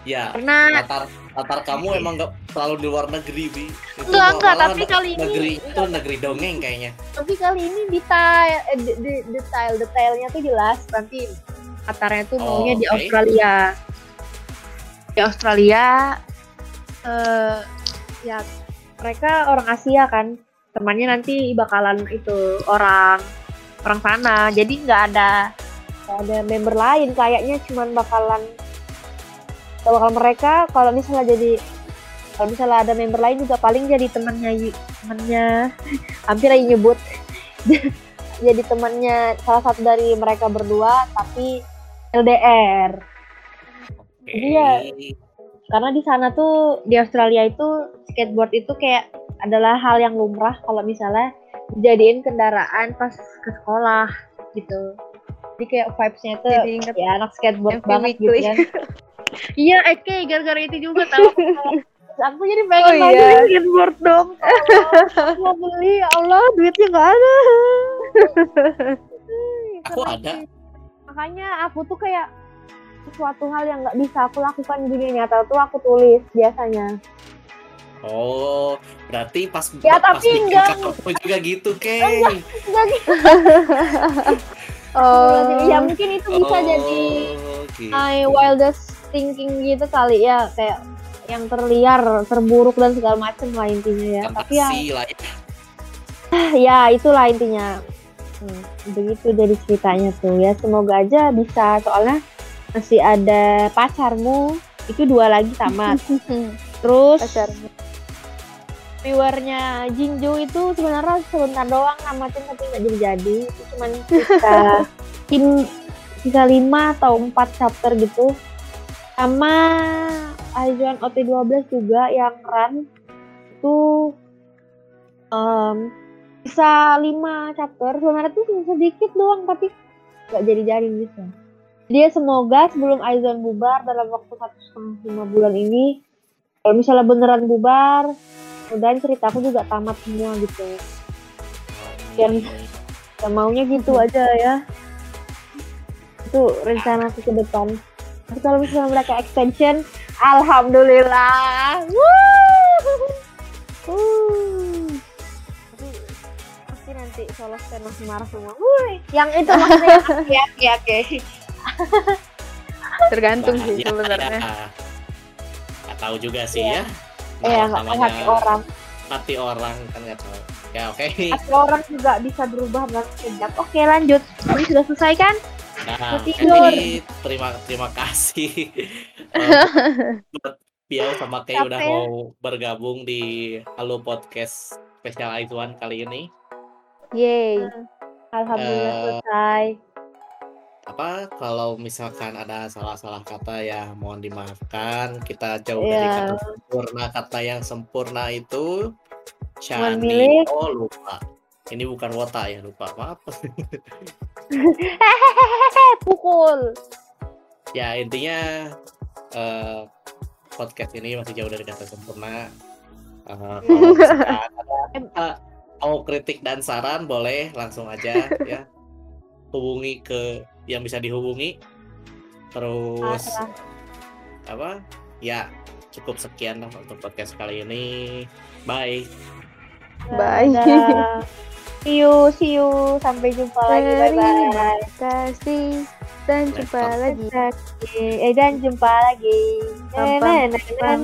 ya. karena Latar latar kamu emang nggak selalu di luar negeri, Bi. Itu Enggak, enggak, tapi kali ini- negeri itu negeri dongeng kayaknya. tapi kali ini detail eh, de- de- detail detailnya tuh jelas nanti latarnya tuh Oh, maunya di oke. Australia di Australia eh ya mereka orang Asia kan temannya nanti bakalan itu orang orang sana jadi nggak ada nggak ada member lain kayaknya cuman bakalan bakal mereka kalau misalnya jadi kalau misalnya ada member lain juga paling jadi temannya temannya *laughs* hampir aja nyebut *laughs* jadi temannya salah satu dari mereka berdua tapi LDR Oke. Iya. karena di sana tuh di Australia itu skateboard itu kayak adalah hal yang lumrah kalau misalnya dijadiin kendaraan pas ke sekolah gitu jadi kayak vibes-nya tuh Jadi inget ya anak skateboard banget gitu kan *laughs* iya Eke gara-gara itu juga tahu *laughs* aku jadi pengen Oh, lagi iya. skateboard dong *laughs* mau beli ya Allah duitnya nggak ada Aku ada. makanya aku tuh kayak sesuatu hal yang nggak bisa aku lakukan gini nyata tuh aku tulis biasanya Oh, berarti pas Ya, pas tapi bikin enggak. juga gitu, Keng. Oh, *laughs* ya mungkin itu bisa jadi gitu. my wildest thinking gitu kali ya kayak yang terliar terburuk dan segala macem lah intinya ya. Tapi ya Fantasi lah ya. ya itulah intinya. Hmm, begitu jadi ceritanya tuh ya. Semoga aja bisa soalnya masih ada pacarmu itu dua lagi tamat *laughs* terus pacarmu. viewernya Jinju itu sebenarnya sebentar doang namatin tapi nggak jadi jadi. Itu cuman sisa *laughs* tim sisa lima atau empat chapter gitu sama Aizuan OT12 juga yang run itu em bisa lima chapter. Sebenarnya tuh sedikit doang tapi nggak jadi jadi gitu. Dia semoga sebelum Aizan bubar dalam waktu satu setengah lima bulan ini kalau misalnya beneran bubar dan ceritaku juga tamat semua gitu. Dan- ya maunya gitu aja ya. Itu rencana ke depan tapi kalau misalnya mereka extension alhamdulillah Wuh. Wuh. tapi pasti nanti solo stand masih marah semua Wuih. yang itu maksudnya *laughs* ya oke oke Tergantung sih Bahaya, sebenarnya. ya. Nggak tahu juga sih Iya. ya. ya tahu hati orang Hati orang kan nggak tahu. Ya oke. hati orang juga bisa berubah dalam sekejap oke lanjut ini sudah selesai kan Nah, jadi terima terima kasih *laughs* buat Piau sama Kay udah mau bergabung di Halo Podcast spesial Aizwan kali ini. Yeay. alhamdulillah Eh, selesai Apa kalau misalkan ada salah-salah kata ya mohon dimaafkan. Kita jauh dari Iya. kata sempurna. Kata yang sempurna itu Shani. Oh lupa. Ini bukan wota ya lupa. Maaf. pukul ya intinya eh, podcast ini masih jauh dari kata sempurna. Eh, kalau *laughs* misalkan ada eh, mau kritik dan saran boleh langsung aja ya hubungi ke yang bisa dihubungi. Terus Pasrah. apa? Ya cukup sekian untuk podcast kali ini. Bye. Bye. Dadah. *laughs* see you see you. Sampai jumpa lagi. Bye bye Terima kasih. Dan jumpa lagi. eh dan jumpa lagi. Pam, pam,